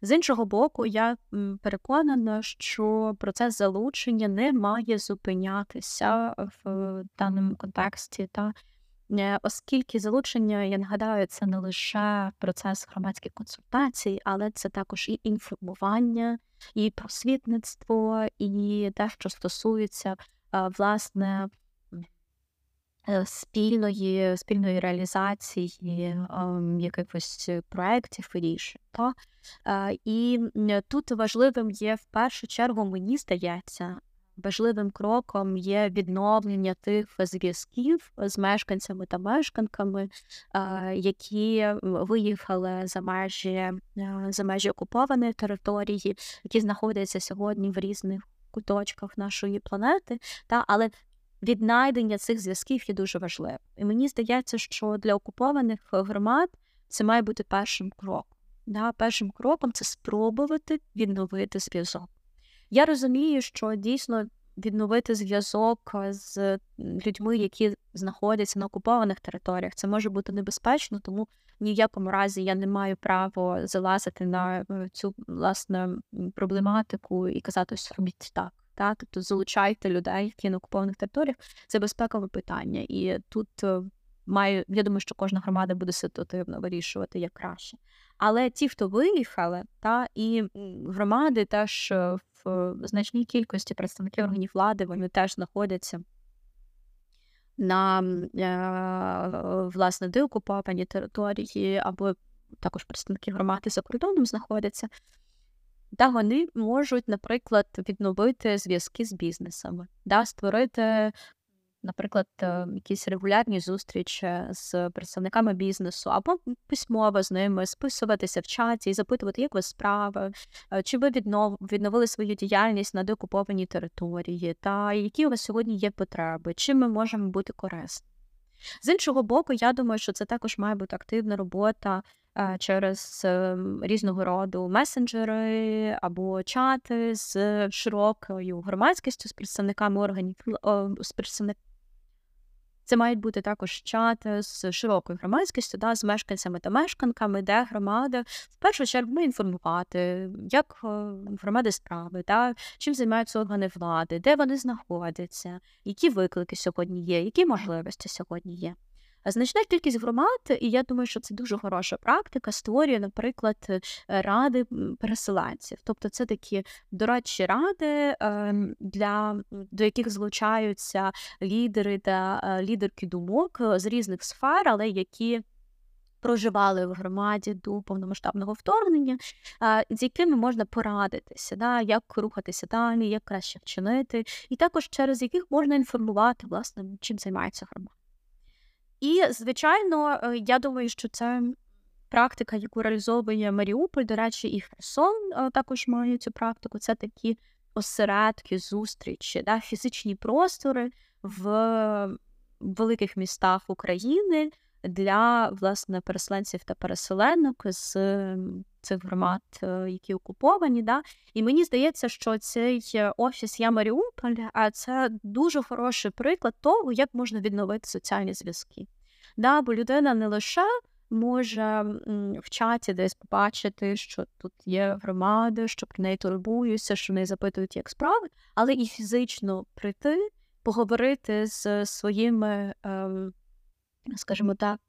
З іншого боку, я переконана, що процес залучення не має зупинятися в даному контексті, та е, оскільки залучення, я нагадаю, це не лише процес громадських консультацій, але це також і інформування, і просвітництво, і те, що стосується власне Е, спільної спільної реалізації якихось проєктів і рішень. Та? І тут важливим є в першу чергу, мені здається, важливим кроком є відновлення тих зв'язків з мешканцями та мешканками, які виїхали за межі за межі окупованої території, які знаходяться сьогодні в різних куточках нашої планети, та але віднайдення цих зв'язків є дуже важливим. І мені здається, що для окупованих громад це має бути першим кроком. Да? Першим кроком це спробувати відновити зв'язок. Я розумію, що дійсно відновити зв'язок з людьми, які знаходяться на окупованих територіях, це може бути небезпечно, тому ні в якому разі я не маю права залазити на е, цю власне проблематику і казати, що робіть так. Та? Тобто залучайте людей, які на окупованих територіях, це безпекове питання. І тут е, маю, я думаю, що кожна громада буде ситуативно вирішувати як краще. Але ті, хто виїхали, та і громади теж е, в значній кількості представників органів влади вони теж знаходяться на е, власне деокупованій території, або також представники громади за кордоном знаходяться. Та вони можуть, наприклад, відновити зв'язки з бізнесами, да, створити, наприклад, е, якісь регулярні зустрічі з представниками бізнесу, або письмово з ними списуватися в чаті і запитувати, як ви справи, е, чи ви відновили свою діяльність на деокупованій території, та які у вас сьогодні є потреби, чим ми можемо бути корисні. З іншого боку, я думаю, що це також має бути активна робота через ем, різного роду месенджери або чати з широкою громадськістю, з представниками органів з представниками. Це мають бути також чати з широкою громадськістю, да, з мешканцями та мешканками, де громада в першу чергу інформувати, як е, громади справи, да, чим займаються органи влади, де вони знаходяться, які виклики сьогодні є, які можливості сьогодні є. Значна кількість громад, і я думаю, що це дуже хороша практика, створює, наприклад, е, ради переселенців. Тобто це такі дорадчі ради, ем, для, до яких злучаються лідери та е, лідерки думок з різних сфер, але які. Проживали в громаді до повномасштабного вторгнення, з якими можна порадитися, да, як рухатися далі, як краще вчинити, і також через яких можна інформувати, власне, чим займається громада. І, звичайно, е, я думаю, що це практика, яку реалізовує Маріуполь, до речі, і Херсон е, також має цю практику. Це такі осередки, зустрічі, да, фізичні простори в великих містах України для власне переселенців та переселенок з цих громад, е, які окуповані. Да? І мені здається, що цей офіс Я Маріуполь, а це дуже хороший приклад того, як можна відновити соціальні зв'язки. Да? Бо людина не лише може в чаті десь побачити, що тут є громади, що про неї турбуються, що неї запитують, як справи, але і фізично прийти, поговорити з своїми. Ем, скажімо так,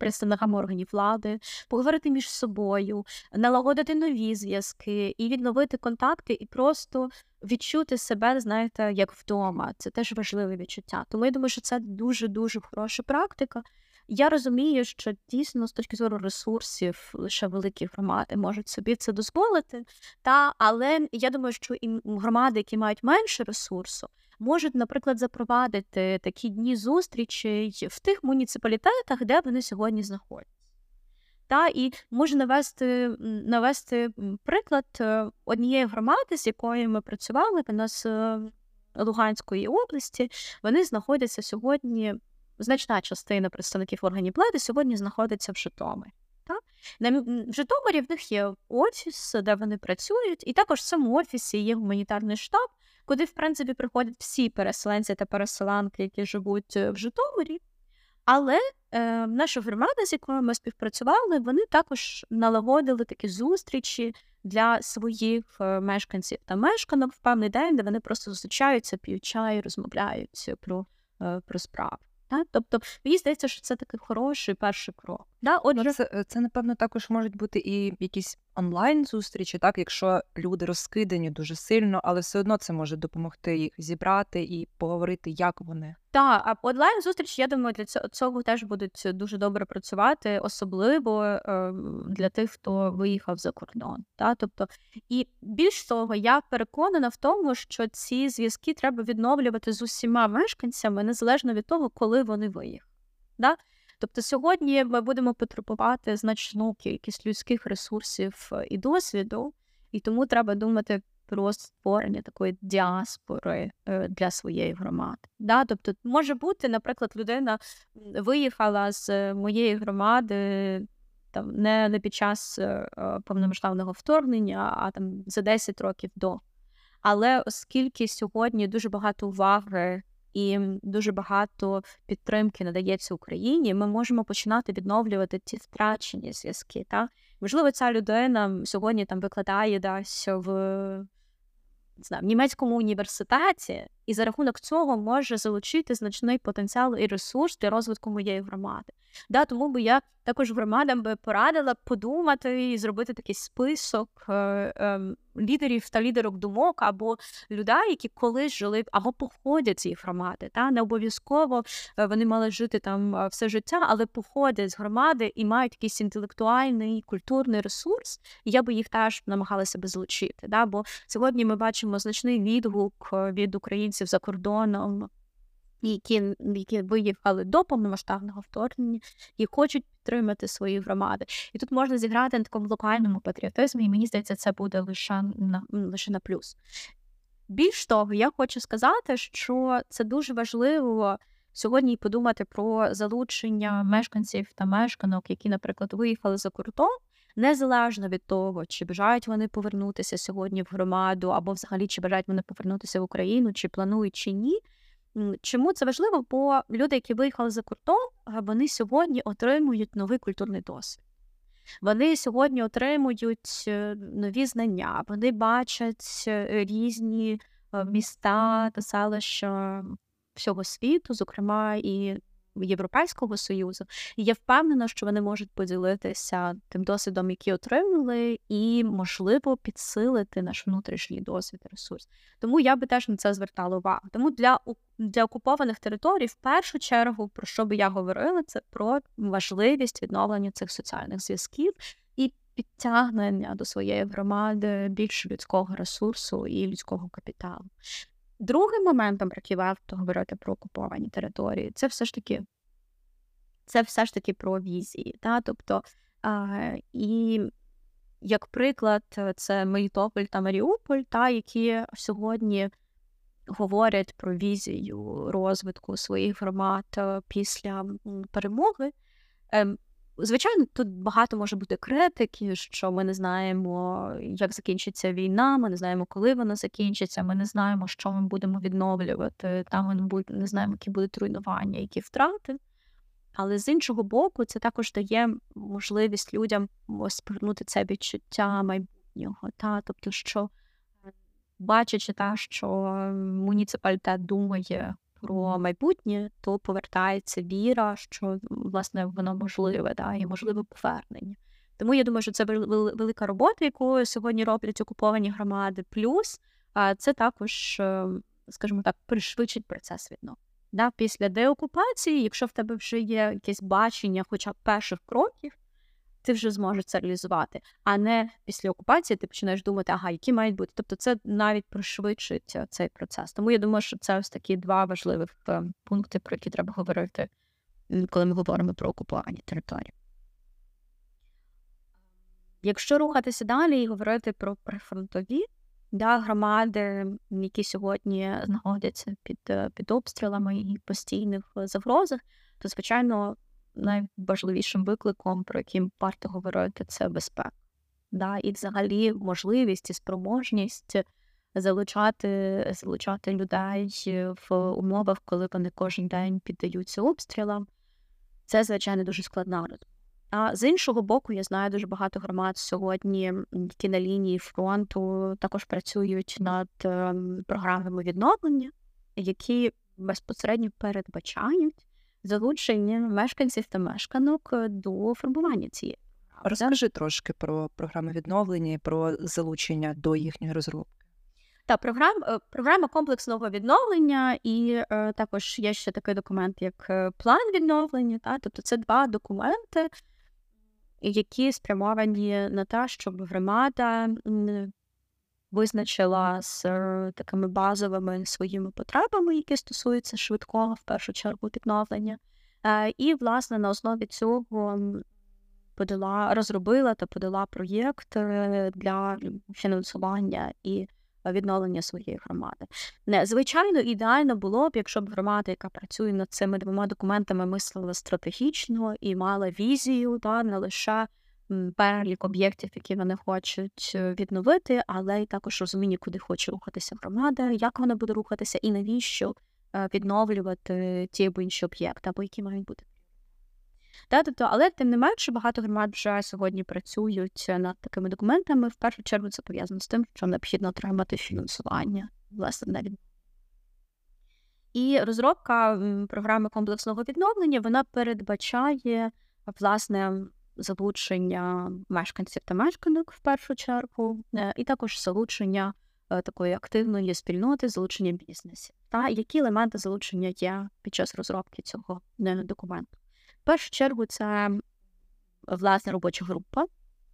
представниками органів влади, поговорити між собою, налагодити нові зв'язки і відновити контакти, і просто відчути себе, знаєте, як вдома. Це теж важливе відчуття. Тому я думаю, що це дуже дуже хороша практика. Я розумію, що дійсно з точки зору ресурсів лише великі громади можуть собі це дозволити. Та але я думаю, що і громади, які мають менше ресурсу, можуть, наприклад, запровадити такі дні зустрічей в тих муніципалітетах, де вони сьогодні знаходяться. Та, І можу навести навести приклад е, однієї громади, з якою ми працювали, вона з е, Луганської області, вони знаходяться сьогодні, значна частина представників органів влади сьогодні знаходиться в Житомирі. Так? В Житомирі в них є офіс, де вони працюють, і також в цьому офісі є гуманітарний штаб, куди, в принципі, приходять всі переселенці та переселенки, які живуть е, в Житомирі. Але е, наша громада, з якою ми співпрацювали, вони також налагодили такі зустрічі для своїх е, мешканців та мешканок в певний день, де вони просто зустрічаються, п'ють чай, розмовляють про, е, про справи. Так? Тобто, мені здається, що це такий хороший перший крок. Да? Ну, Отже, це, це, напевно, також можуть бути і якісь онлайн-зустрічі, так, якщо люди розкидані дуже сильно, але все одно це може допомогти їх зібрати і поговорити, як вони. Так, а онлайн зустріч, я думаю, для цього, цього теж будуть дуже добре працювати, особливо е, для тих, хто виїхав за кордон. Та? Тобто, і більш того, я переконана в тому, що ці зв'язки треба відновлювати з усіма мешканцями, незалежно від того, коли вони виїхали. Да? Тобто сьогодні ми будемо потребувати значну кількість людських ресурсів е, і досвіду, і тому треба думати про створення такої діаспори е, для своєї громади. Да? Тобто, може бути, наприклад, людина виїхала з моєї громади. Там не не під час е, повномасштабного вторгнення, а там за 10 років до. Але оскільки сьогодні дуже багато уваги і дуже багато підтримки надається Україні, ми можемо починати відновлювати ті втрачені зв'язки. Та? Можливо, ця людина сьогодні там викладає десь в не знаю, в німецькому університеті, і за рахунок цього може залучити значний потенціал і ресурс для розвитку моєї громади. Да, Тому би я також громадам би порадила подумати і зробити такий список е, е, лідерів та лідерок думок або людей, які колись жили або походять з громади. Та Не обов'язково е, вони мали жити там е, все життя, але походять з громади і мають якийсь інтелектуальний культурний ресурс. І я би їх теж намагалася би залучити. Да? Бо сьогодні ми бачимо значний відгук е, від українців за кордоном які які виїхали до повномасштабного вторгнення і хочуть підтримати свої громади. І тут можна зіграти на такому локальному патріотизмі, і мені здається, це буде лише на лише на плюс. Більш того, я хочу сказати, що це дуже важливо сьогодні подумати про залучення мешканців та мешканок, які, наприклад, виїхали за кордон. Незалежно від того, чи бажають вони повернутися сьогодні в громаду, або взагалі чи бажають вони повернутися в Україну, чи планують, чи ні. Чому це важливо? Бо люди, які виїхали за кордон, вони сьогодні отримують новий культурний досвід. Вони сьогодні отримують е, нові знання, вони бачать е, різні е, міста та селища всього світу, зокрема і Європейського союзу, і я впевнена, що вони можуть поділитися тим досвідом, який отримали, і можливо підсилити наш внутрішній досвід ресурс. Тому я би теж на це звертала увагу. Тому для для окупованих територій, в першу чергу, про що би я говорила, це про важливість відновлення цих соціальних зв'язків і підтягнення до своєї громади більш людського ресурсу і людського капіталу. Другим моментом, про який варто говорити про окуповані території, це все ж таки це все ж таки про візії. Та? Тобто, а, І, як приклад, це Мелітополь та Маріуполь, та, які сьогодні говорять про візію розвитку своїх громад е, після перемоги. Звичайно, тут багато може бути критики, що ми не знаємо, як закінчиться війна, ми не знаємо, коли вона закінчиться, ми не знаємо, що ми будемо відновлювати, там ми не знаємо, які будуть руйнування, які втрати. Але з іншого боку, це також дає можливість людям повернути це відчуття майбутнього. Та? Тобто, що бачачи те, що муніципалітет думає про майбутнє, то повертається віра, що власне воно можливе, да, і можливе повернення. Тому я думаю, що це велика робота, яку сьогодні роблять окуповані громади. Плюс це також, е, скажімо так, пришвидшить процес відновлення. Да, Після деокупації, якщо в тебе вже є якесь бачення, хоча б перших кроків, ти вже зможеш це реалізувати, а не після окупації ти починаєш думати, ага, які мають бути. Тобто, це навіть пришвидшить е, цей процес. Тому я думаю, що це ось такі два важливих е, пункти, про які треба говорити, коли ми говоримо про окуповані території. Якщо рухатися далі і говорити про прифронтові да, громади, які сьогодні знаходяться під е, під обстрілами і постійних загрозах, то звичайно найважливішим викликом, про який варто говорити, це безпека. Да? І взагалі можливість і спроможність залучати залучати людей в умовах, коли вони кожен день піддаються обстрілам. це, звичайно, дуже складна розмова. А з іншого боку, я знаю дуже багато громад сьогодні, які на лінії фронту також працюють над ем, програмами відновлення, які безпосередньо передбачають залучення мешканців та мешканок е, до формування цієї. Розкажи трошки про програми відновлення і про залучення до їхньої розробки. Та програм, е, програма комплексного відновлення, і е, також є ще такий документ, як е, план відновлення. Та? Тобто це два документи, які спрямовані на те, щоб громада визначила з е, такими базовими своїми потребами, які стосуються швидкого, в першу чергу, відновлення. Е, і, власне, на основі цього подала, розробила та подала проєкт е, для фінансування і відновлення своєї громади. Не звичайно, ідеально було б, якщо б громада, яка працює над цими двома документами, мислила стратегічно і мала візію, та не лише перелік об'єктів, які вони хочуть е, відновити, але й також розуміння, куди хоче рухатися громада, як вона буде рухатися, і навіщо е, відновлювати ті або інші об'єкти, або які мають бути. Та, тобто, але тим не менше багато громад вже сьогодні працюють над такими документами. В першу чергу це пов'язано з тим, що необхідно отримати фінансування власне на І розробка програми комплексного відновлення вона передбачає власне залучення мешканців та мешканок в першу чергу, е, і також залучення е, такої активної спільноти, залучення бізнесів. Та які елементи залучення є під час розробки цього е, документу? В першу чергу це власне робоча група.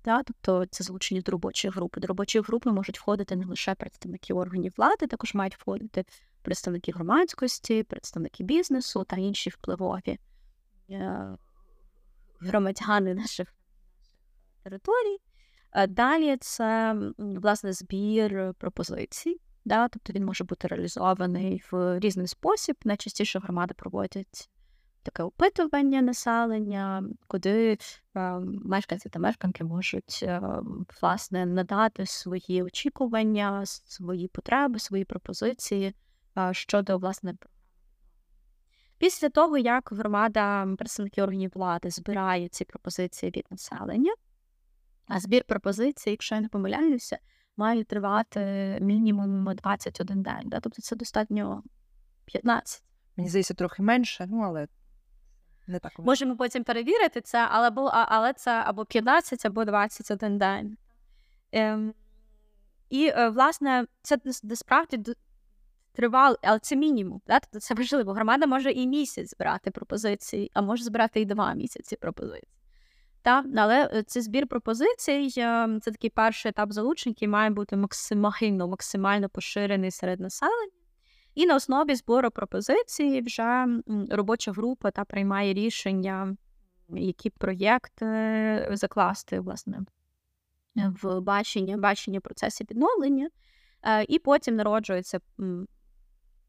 Та, тобто це залучення до робочої групи. До робочої групи можуть входити не лише представники органів влади, також мають входити представники громадськості, представники бізнесу та інші впливові громадяни наших територій. Далі це власне збір пропозицій. Да? Тобто він може бути реалізований в різний спосіб. Найчастіше громади проводять таке опитування населення, куди е, мешканці та мешканки можуть е, власне надати свої очікування, свої потреби, свої пропозиції е, щодо власне Після того, як громада представників органів влади збирає ці пропозиції від населення, а збір пропозицій, якщо я не помиляюся, має тривати мінімум 21 день. Да? Тобто це достатньо 15. Мені здається, трохи менше, ну але не так. Можемо потім перевірити це, але але це або 15, або 21 день. Ем, І, е, власне, це насправді тривали, але це мінімум. Да? Тобто це важливо. Громада може і місяць збирати пропозиції, а може збирати і два місяці пропозицій. Та? Але е, це збір пропозицій, е, це такий перший етап залучень, який має бути максимально максимально поширений серед населення. І на основі збору пропозицій вже робоча група та приймає рішення, які проєкти закласти власне, в бачення бачення процесів відновлення. Е, і потім народжується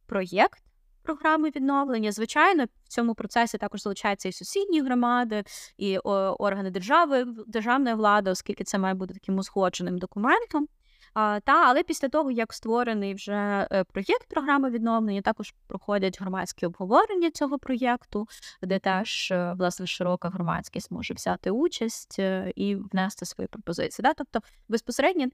проєкт програми відновлення. Звичайно, в цьому процесі також залучаються і сусідні громади, і органи держави, державної влади, оскільки це має бути таким узгодженим документом. А, Та, але після того, як створений вже е, проєкт програми відновлення, також проходять громадські обговорення цього проєкту, де теж е, власне широка громадськість може взяти участь е, і внести свої пропозиції. Да? Тобто безпосередньо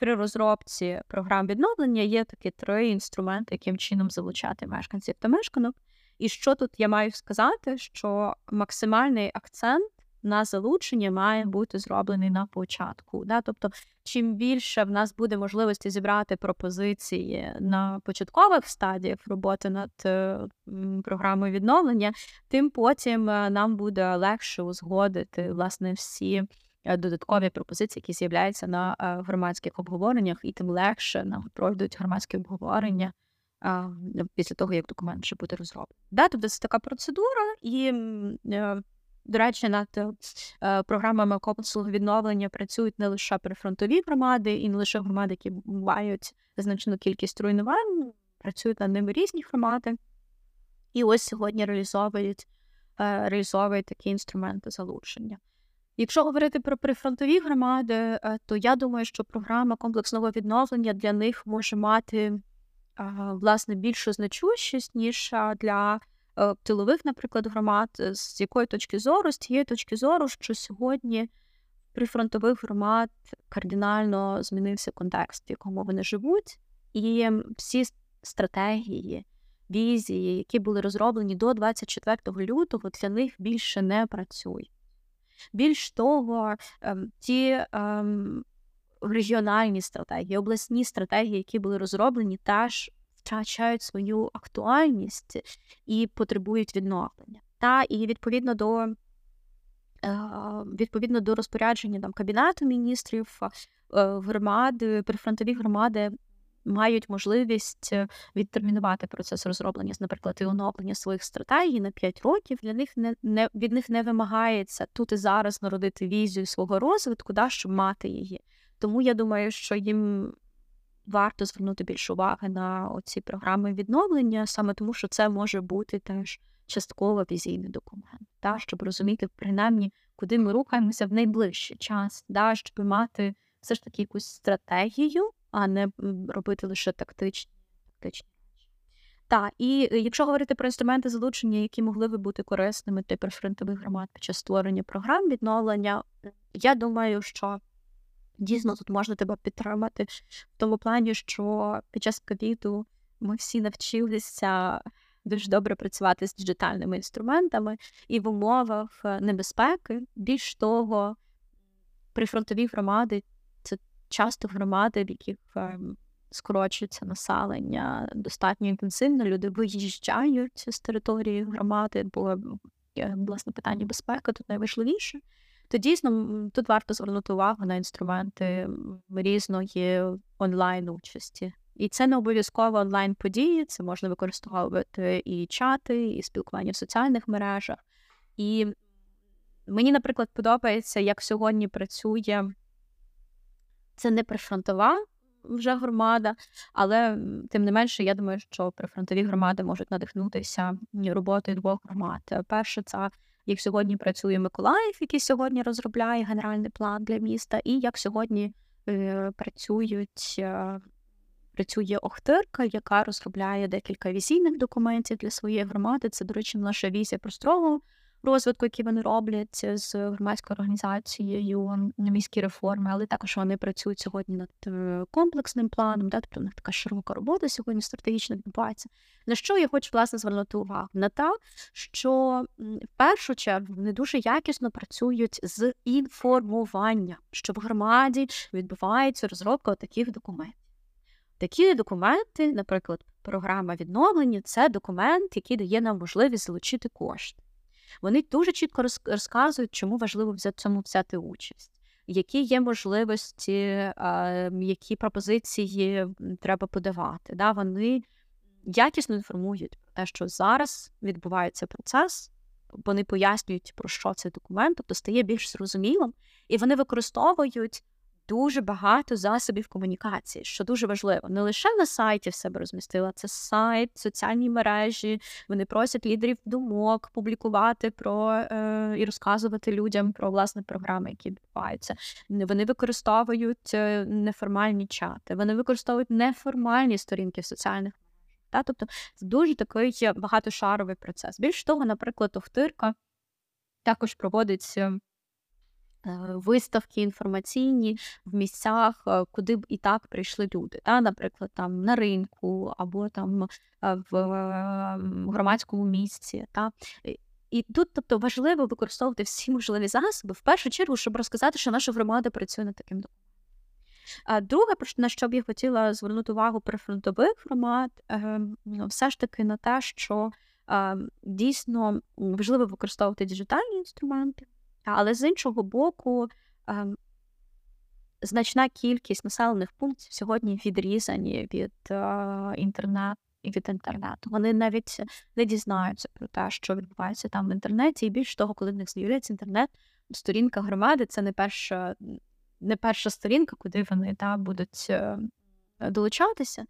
при розробці програм відновлення є такі три інструменти, яким чином залучати мешканців та мешканок. І що тут я маю сказати, що максимальний акцент на залучення має бути зроблений на початку. Да? Тобто, чим більше в нас буде можливості зібрати пропозиції на початкових стадіях роботи над е, програмою відновлення, тим потім е, нам буде легше узгодити власне всі. Е, додаткові пропозиції, які з'являються на е, громадських обговореннях, і тим легше нам пройдуть громадські обговорення після того, як документ вже буде розроблений. Да, тобто це така процедура, і, е, до речі, над програмами комплексного відновлення працюють не лише прифронтові громади, і не лише громади, які мають значну кількість руйнувань, працюють над ними різні громади. І ось сьогодні реалізовують реалізовують такі інструменти залучення. Якщо говорити про прифронтові громади, е, то я думаю, що програма комплексного відновлення для них може мати власне більшу значущість, ніж для е, тилових, наприклад, громад, з якої точки зору, з тієї точки зору, що сьогодні при фронтових громад кардинально змінився контекст, в якому вони живуть, і всі стратегії, візії, які були розроблені до 24 лютого, для них більше не працюють. Більш того, ем, ті ем, регіональні стратегії, обласні стратегії, які були розроблені, теж втрачають свою актуальність і потребують відновлення. Та і відповідно до е, відповідно до розпорядження там кабінету міністрів, е, громади, прифронтові громади мають можливість е, відтермінувати процес розроблення, наприклад, і оновлення своїх стратегій на 5 років. Для них не, не від них не вимагається тут і зараз народити візію свого розвитку, да, щоб мати її. Тому я думаю, що їм варто звернути більше уваги на ці програми відновлення, саме тому, що це може бути теж частково візійний документ, да, щоб розуміти, принаймні, куди ми рухаємося в найближчий час, да, щоб мати все ж таки якусь стратегію, а не робити лише тактичні тактичні. Так, і е, якщо говорити про інструменти залучення, які могли би бути корисними для прифронтових громад під час створення програм відновлення, я думаю, що дійсно тут можна тебе підтримати в тому плані, що під час ковіду ми всі навчилися дуже добре працювати з діджитальними інструментами і в умовах е, небезпеки. Більш того, прифронтові громади часто громади, в яких ем, скорочується населення достатньо інтенсивно. Люди виїжджають з території громади, бо власне питання безпеки тут найважливіше. То дійсно тут варто звернути увагу на інструменти різної онлайн участі. І це не обов'язково онлайн події, це можна використовувати і чати, і спілкування в соціальних мережах. І мені, наприклад, подобається, як сьогодні працює це не прифронтова вже громада, але тим не менше, я думаю, що прифронтові громади можуть надихнутися роботою двох громад. Перше, це як сьогодні працює Миколаїв, який сьогодні розробляє генеральний план для міста, і як сьогодні е, працюють. Е, Працює Охтирка, яка розробляє декілька візійних документів для своєї громади. Це, до речі, наша візія простого розвитку, який вони роблять з громадською організацією міські реформи, але також вони працюють сьогодні над е, комплексним планом, да, тобто в них така широка робота сьогодні стратегічно відбувається. На що я хочу власне звернути увагу? На те, що в першу чергу вони дуже якісно працюють з інформуванням, що в громаді відбувається розробка таких документів. Такі документи, наприклад, програма відновлення це документ, який дає нам можливість залучити кошти. Вони дуже чітко розказують, чому важливо в цьому взяти участь. Які є можливості, які пропозиції треба подавати. Да? Вони якісно інформують про те, що зараз відбувається процес, вони пояснюють, про що цей документ, тобто стає більш зрозумілим, і вони використовують дуже багато засобів комунікації, що дуже важливо. Не лише на сайті в себе розмістила, це сайт, соціальні мережі. Вони просять лідерів думок публікувати про е, і розказувати людям про власне програми, які відбуваються. Вони використовують е, неформальні чати, вони використовують неформальні сторінки в соціальних мережах. Та? Тобто дуже такий багатошаровий процес. Більш того, наприклад, Охтирка також проводить Е, виставки інформаційні в місцях, е, куди б і так прийшли люди, та, наприклад, там на ринку або там е, в громадському місці. Та. І тут, тобто, важливо використовувати всі можливі засоби в першу чергу, щоб розказати, що наша громада працює над таким документом. Друге, на що б я хотіла звернути увагу прифронтових громад, ну, все ж таки на те, що дійсно важливо використовувати діджитальні інструменти. Але з іншого боку, ем, значна кількість населених пунктів сьогодні відрізані від е, інтернету і від інтернету. Вони навіть не дізнаються про те, що відбувається там в інтернеті, і більш того, коли в них з'являється інтернет, сторінка громади це не перша не перша сторінка, куди вони та, будуть е, долучатися.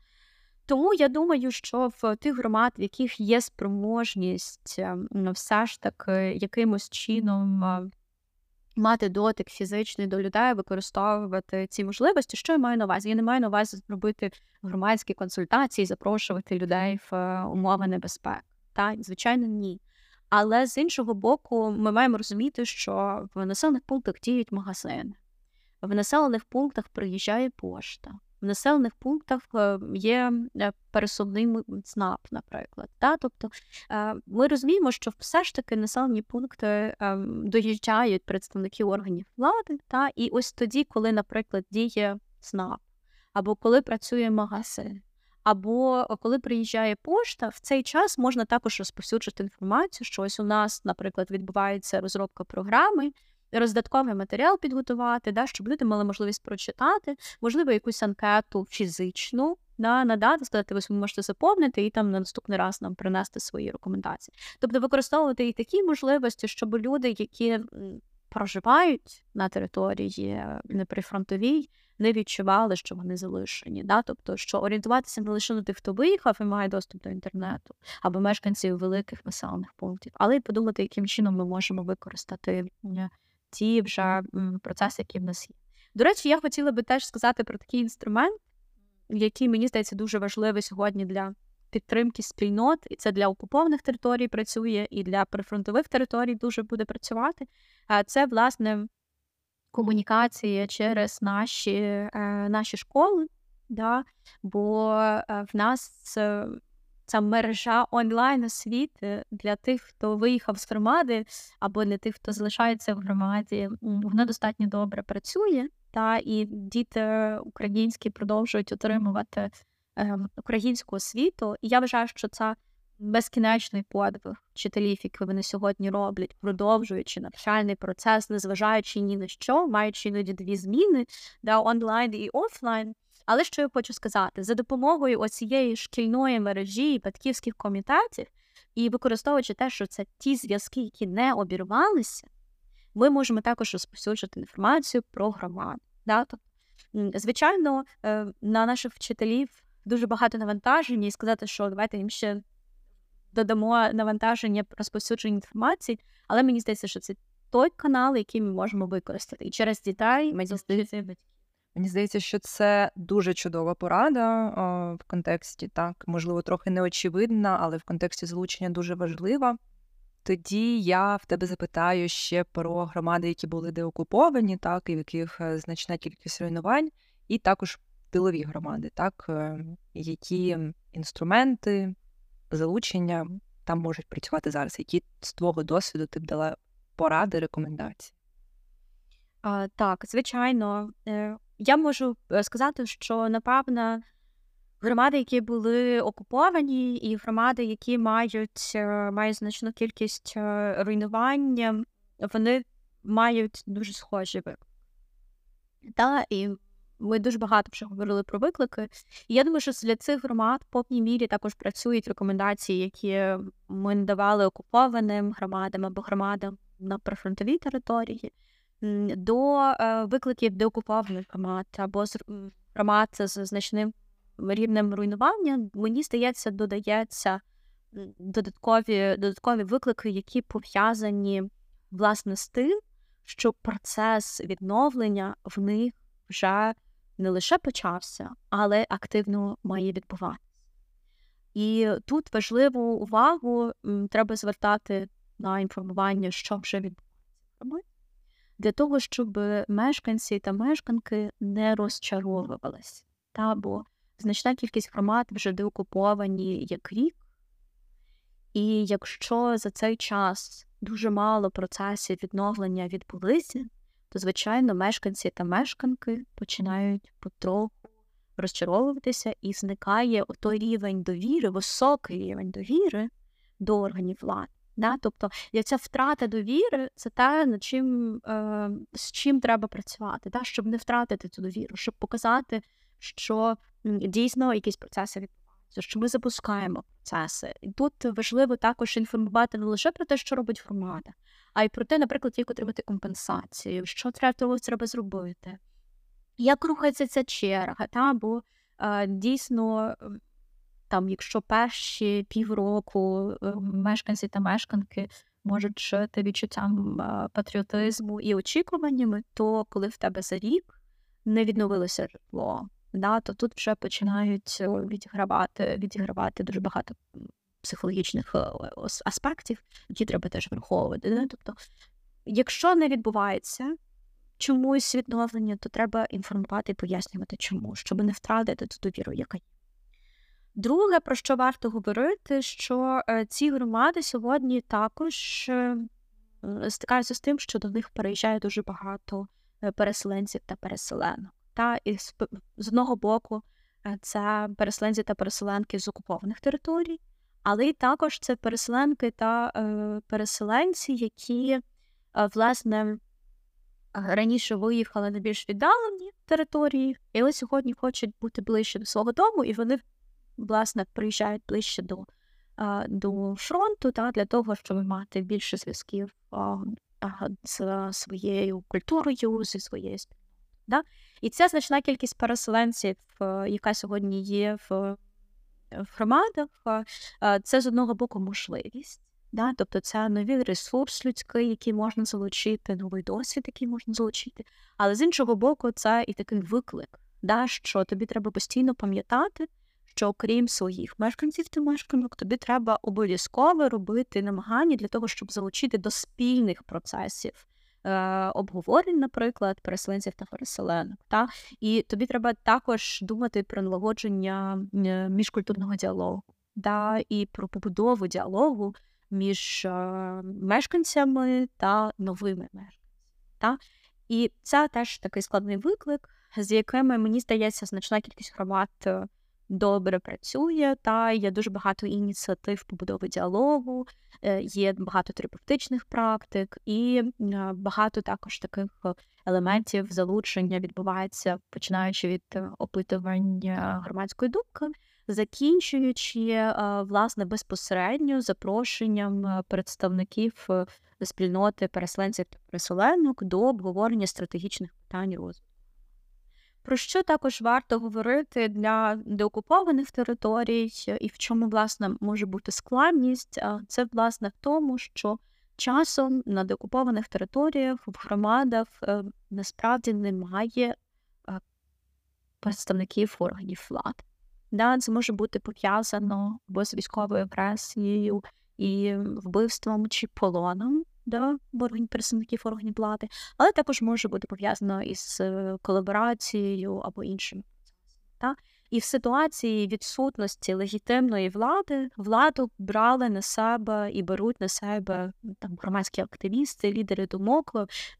Тому я думаю, що в тих громад, в яких є спроможність ем, все ж таки якимось чином мати дотик фізичний до людей, використовувати ці можливості. Що я маю на увазі? Я не маю на увазі зробити громадські консультації, запрошувати людей в е, умови небезпеки. Та звичайно, ні. Але з іншого боку, ми маємо розуміти, що в населених пунктах діють магазини, в населених пунктах приїжджає пошта, в населених пунктах е, є е, пересувний ЦНАП, наприклад. Та? Тобто е, ми розуміємо, що все ж таки населені пункти доїжджають представники органів влади, та? і ось тоді, коли, наприклад, діє ЦНАП, або коли працює магазин. Або коли приїжджає пошта, в цей час можна також розповсюджити інформацію, що ось у нас, наприклад, відбувається розробка програми, роздатковий матеріал підготувати, да, щоб люди мали можливість прочитати, можливо, якусь анкету фізичну да, надати, сказати, ви можете заповнити і там на наступний раз нам принести свої рекомендації. Тобто використовувати і такі можливості, щоб люди, які проживають на території неприфронтовій, не відчували, що вони залишені. Да? Тобто, що орієнтуватися не лише на тих, хто виїхав і має доступ до інтернету, або мешканців великих населених пунктів, але й подумати, яким чином ми можемо використати ті вже процеси, які в нас є. До речі, я хотіла би теж сказати про такий інструмент, який мені здається дуже важливий сьогодні для підтримки спільнот, і це для окупованих територій працює, і для прифронтових територій дуже буде працювати. Це власне комунікація через наші е, наші школи, да? бо е, в нас ця мережа онлайн освіти для тих, хто виїхав з громади, або для тих, хто залишається в громаді, вона достатньо добре працює. Та і діти українські продовжують отримувати е, українську освіту. І я вважаю, що це безкінечний подвиг вчителів, які вони сьогодні роблять, продовжуючи навчальний процес, незважаючи ні на що, маючи іноді дві зміни да, онлайн і офлайн. Але що я хочу сказати, за допомогою оцієї шкільної мережі батьківських комітетів і використовуючи те, що це ті зв'язки, які не обірвалися, ми можемо також розповсюджувати інформацію про громаду. Да? Тобто, звичайно, е, на наших вчителів дуже багато навантаження, і сказати, що давайте їм ще додамо навантаження розповсюдження інформації, але мені здається, що це той канал, який ми можемо використати. І через дітей мені здається, Мені здається, що це дуже чудова порада о, в контексті, так, можливо, трохи неочевидна, але в контексті залучення дуже важлива. Тоді я в тебе запитаю ще про громади, які були деокуповані, так, і в яких е, значна кількість руйнувань, і також тилові громади, так, е, які інструменти залучення там можуть працювати зараз, які з твого досвіду ти б дала поради, рекомендації? А, Так, звичайно, е, я можу е, сказати, що напевно громади, які були окуповані, і громади, які мають е, мають значну кількість руйнування, вони мають дуже схожі. Та, і ми дуже багато вже говорили про виклики. І я думаю, що для цих громад в повній мірі також працюють рекомендації, які ми надавали окупованим громадам або громадам на прифронтовій території, до е, викликів деокупованих громад або громад з значним рівнем руйнування. Мені здається, додається додаткові, додаткові виклики, які пов'язані власне з тим, що процес відновлення в них вже не лише почався, але активно має відбуватися. І тут важливу увагу треба звертати на інформування, що вже відбувається, для того, щоб мешканці та мешканки не розчаровувалися. Та, бо значна кількість громад вже деокуповані як рік, і якщо за цей час дуже мало процесів відновлення відбулися, то, звичайно, мешканці та мешканки починають потроху розчаровуватися і зникає той рівень довіри, високий рівень довіри до органів влади. Да? Тобто ця втрата довіри це те, над чим, е, з чим треба працювати, да? щоб не втратити цю довіру, щоб показати, що дійсно якісь процеси відбуваються що ми запускаємо процеси. І тут важливо також інформувати не лише про те, що робить громада, а й про те, наприклад, як отримати компенсацію, що треба треба зробити, як рухається ця черга, та? бо е, дійсно. Там, якщо перші півроку е, мешканці та мешканки можуть жити відчуттям е, патріотизму і очікуваннями, то коли в тебе за рік не відновилося житло, да, то тут вже починають відігравати відігравати дуже багато психологічних е, аспектів, які треба теж враховувати. Да? Тобто, якщо не відбувається чомусь відновлення, то треба інформувати і пояснювати, чому, щоб не втратити ту довіру, яка є. Друге, про що варто говорити, що е, ці громади сьогодні також е, стикаються з тим, що до них переїжджає дуже багато переселенців та переселенок. Та і з одного боку, це переселенці та переселенки з окупованих територій, але й також це переселенки та е, переселенці, які, е, власне, раніше виїхали на більш віддалені території, і ось сьогодні хочуть бути ближче до свого дому, і вони, власне, приїжджають ближче до е, до фронту та, для того, щоб мати більше зв'язків з своєю культурою, зі своєю спільнотою. І ця значна кількість переселенців, яка сьогодні є в в громадах, це з одного боку можливість. Да? Тобто це новий ресурс людський, який можна залучити, новий досвід, який можна залучити. Але з іншого боку, це і такий виклик, да? що тобі треба постійно пам'ятати, що окрім своїх мешканців та мешканок, тобі треба обов'язково робити намагання для того, щоб залучити до спільних процесів е, обговорень, наприклад, переселенців та переселенок. Та? І тобі треба також думати про налагодження е, міжкультурного діалогу та? і про побудову діалогу між е, мешканцями та новими мешканцями. Та? І це теж такий складний виклик, з якими мені здається значна кількість громад. Добре працює, та є дуже багато ініціатив побудови діалогу, е, є багато терапевтичних практик, і е, багато також таких е, елементів залучення відбувається, починаючи від опитування громадської думки. Закінчуючи власне безпосередньо запрошенням представників спільноти переселенців та переселенок до обговорення стратегічних питань розвитку. Про що також варто говорити для деокупованих територій, і в чому, власне, може бути складність? Це, власне, в тому, що часом на деокупованих територіях в громадах е, насправді немає представників органів влади. Да, Це може бути пов'язано або з військовою агресією і вбивством чи полоном да, органів представників органів влади, але також може бути пов'язано із е, колаборацією або іншим процесом. І в ситуації відсутності легітимної влади владу брали на себе і беруть на себе там громадські активісти, лідери думок,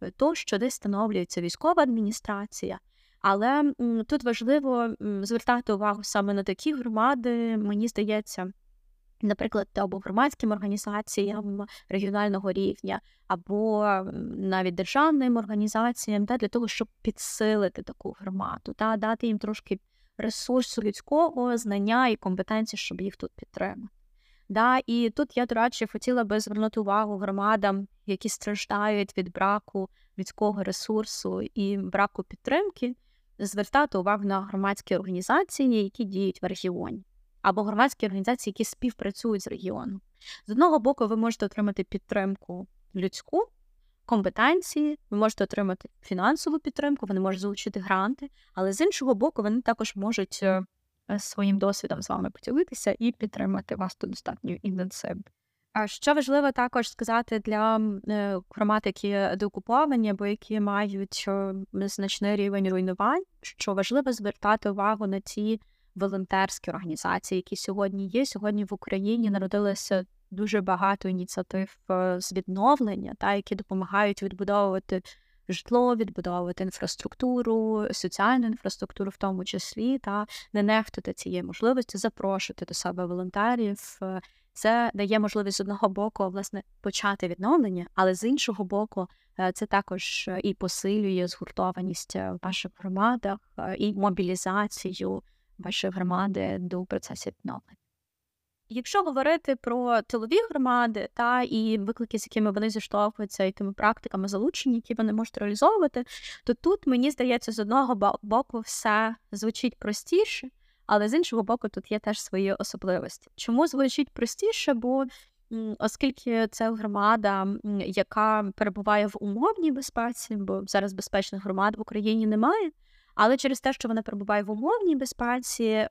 е, то що десь встановлюється військова адміністрація. Але тут важливо звертати увагу саме на такі громади, мені здається, наприклад, або громадським організаціям регіонального рівня, або навіть державним організаціям, та, для того, щоб підсилити таку громаду, та дати їм трошки ресурсу людського знання і компетенції, щоб їх тут підтримати. Да, І тут я, до речі, хотіла би звернути увагу громадам, які страждають від браку людського ресурсу і браку підтримки, звертати увагу на громадські організації, які діють в регіоні або громадські організації, які співпрацюють з регіоном. З одного боку, ви можете отримати підтримку людську, компетенції, ви можете отримати фінансову підтримку, вони можуть залучити гранти, але з іншого боку, вони також можуть е, своїм досвідом з вами поділитися і підтримати вас тут достатньо інтенсивно. А що важливо також сказати для е, громад, які деокуповані або які мають е, значний рівень руйнувань, що важливо звертати увагу на ті волонтерські організації, які сьогодні є. Сьогодні в Україні народилося дуже багато ініціатив е, з відновлення, та які допомагають відбудовувати житло, відбудовувати інфраструктуру, соціальну інфраструктуру, в тому числі, та не нехтувати цієї можливості, запрошувати до себе волонтерів. Е, це дає можливість з одного боку власне почати відновлення, але з іншого боку, е, це також і посилює згуртованість в ваших громадах і мобілізацію вашої громади до процесу відновлення. Якщо говорити про тилові громади та і виклики, з якими вони зіштовхуються, і тими практиками залучення, які вони можуть реалізовувати, то тут мені здається, з одного боку все звучить простіше, але з іншого боку, тут є теж свої особливості. Чому звучить простіше? Бо оскільки це громада, яка перебуває в умовній безпеці, бо зараз безпечних громад в Україні немає. Але через те, що вона перебуває в умовній безпеці,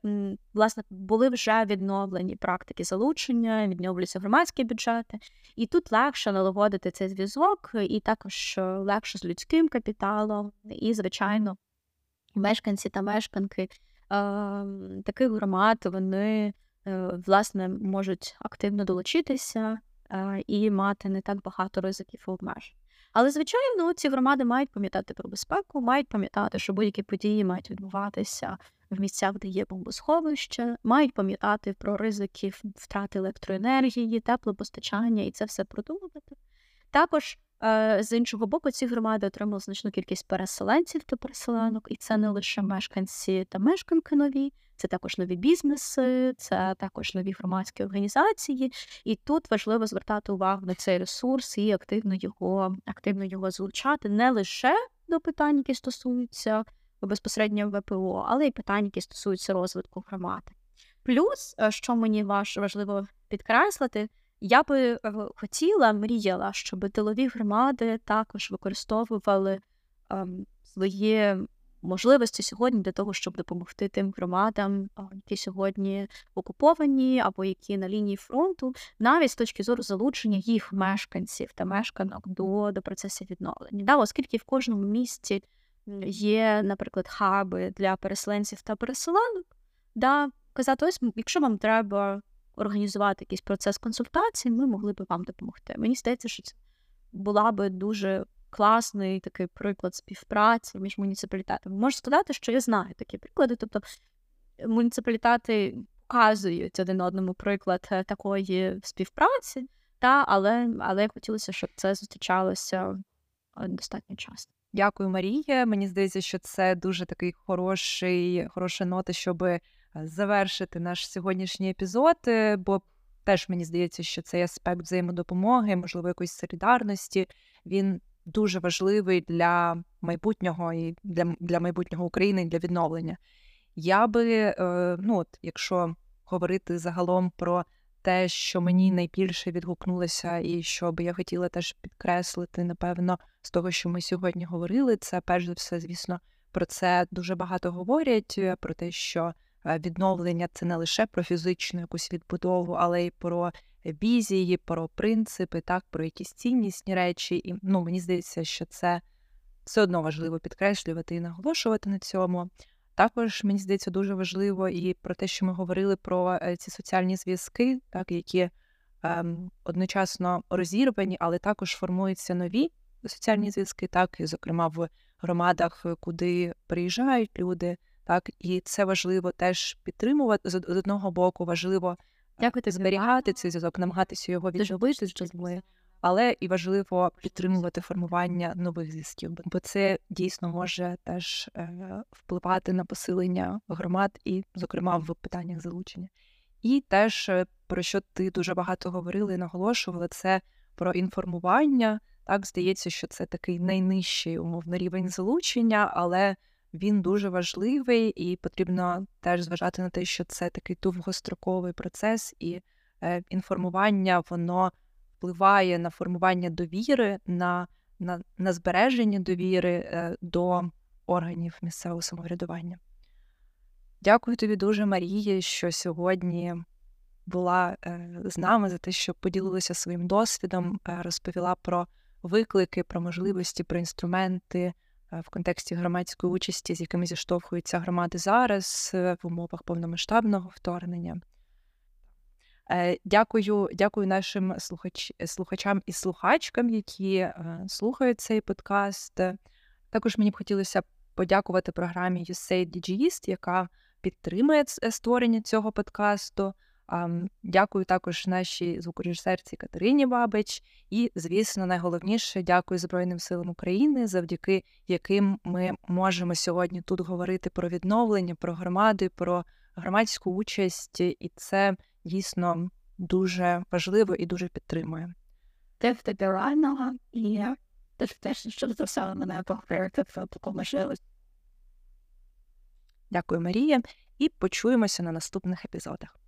власне, були вже відновлені практики залучення, відновлюються громадські бюджети, і тут легше налагодити цей зв'язок, і також е, легше з людським капіталом, і, звичайно, мешканці та мешканки ем, таких громад вони е, власне можуть активно долучитися е, і мати не так багато ризиків обмежень. Але, звичайно, ці громади мають пам'ятати про безпеку, мають пам'ятати, що будь-які події мають відбуватися в місцях, де є бомбосховище, мають пам'ятати про ризики втрати електроенергії, теплопостачання і це все продумувати. Також Е, з іншого боку, ці громади отримали значну кількість переселенців та переселенок, і це не лише мешканці та мешканки нові, це також нові бізнеси, це також нові громадські організації. І тут важливо звертати увагу на цей ресурс і активно його активно його залучати не лише до питань, які стосуються безпосередньо ВПО, але й питань, які стосуються розвитку громади. Плюс, е, що мені важливо підкреслити, я би е, хотіла, мріяла, щоб тилові громади також використовували ем, свої можливості сьогодні для того, щоб допомогти тим громадам, які сьогодні окуповані або які на лінії фронту, навіть з точки зору залучення їх мешканців та мешканок до до процесів відновлення. Да, Оскільки в кожному місті є, наприклад, хаби для переселенців та переселенок, да, казати, ось якщо вам треба організувати якийсь процес консультації, ми могли б вам допомогти. Мені здається, що це була би дуже класний такий приклад співпраці між муніципалітетами. Можу сказати, що я знаю такі приклади. Тобто муніципалітети показують один одному приклад е, такої співпраці, та, але але хотілося, щоб це зустрічалося е, достатньо часто. Дякую, Марія. Мені здається, що це дуже такий хороший, хороша нота, щоби завершити наш сьогоднішній епізод, е, бо теж мені здається, що цей аспект взаємодопомоги, можливо, якоїсь солідарності, він дуже важливий для майбутнього і для для майбутнього України для відновлення. Я би, е, ну от, якщо говорити загалом про те, що мені найбільше відгукнулося, і що би я хотіла теж підкреслити, напевно, з того, що ми сьогодні говорили, це перш за все, звісно, про це дуже багато говорять, е, про те, що Е, відновлення це не лише про фізичну якусь відбудову, але й про візії, про принципи, так, про якісь ціннісні речі. І ну, мені здається, що це все одно важливо підкреслювати і наголошувати на цьому. Також мені здається дуже важливо і про те, що ми говорили про е, ці соціальні зв'язки, так, які ем, одночасно розірвані, але також формуються нові соціальні зв'язки, так, і, зокрема в громадах, куди приїжджають люди. Так, і це важливо теж підтримувати з одного боку, важливо Дякую, зберігати цей зв'язок, намагатися його відновити з людьми, але і важливо підтримувати формування нових зв'язків, бо це дійсно може теж е, впливати на посилення громад, і, зокрема, в питаннях залучення. І теж е, про що ти дуже багато говорила і наголошувала, це про інформування. Так, здається, що це такий найнижчий умовно рівень залучення, але він дуже важливий, і потрібно теж зважати на те, що це такий довгостроковий процес, і е, інформування воно впливає на формування довіри, на, на, на збереження довіри е, до органів місцевого самоврядування. Дякую тобі дуже, Марії, що сьогодні була е, з нами за те, що поділилася своїм досвідом, розповіла про виклики, про можливості, про інструменти. Е, в контексті громадської участі, з якими зіштовхуються громади зараз е, в умовах повномасштабного вторгнення. Е, дякую дякую нашим слухач, слухачам і слухачкам, які слухають цей подкаст. Також мені б хотілося подякувати програмі USAID DGIST, яка підтримує створення цього подкасту. Дякую також нашій звукорежисерці Катерині Бабич. І, звісно, найголовніше дякую Збройним силам України, завдяки яким ми можемо сьогодні тут говорити про відновлення, про громади, про громадську участь, і це дійсно дуже важливо і дуже підтримує. Те федерального і теж те, що записали мене поговорити про таку можливість. Дякую, Марія, і почуємося на наступних епізодах.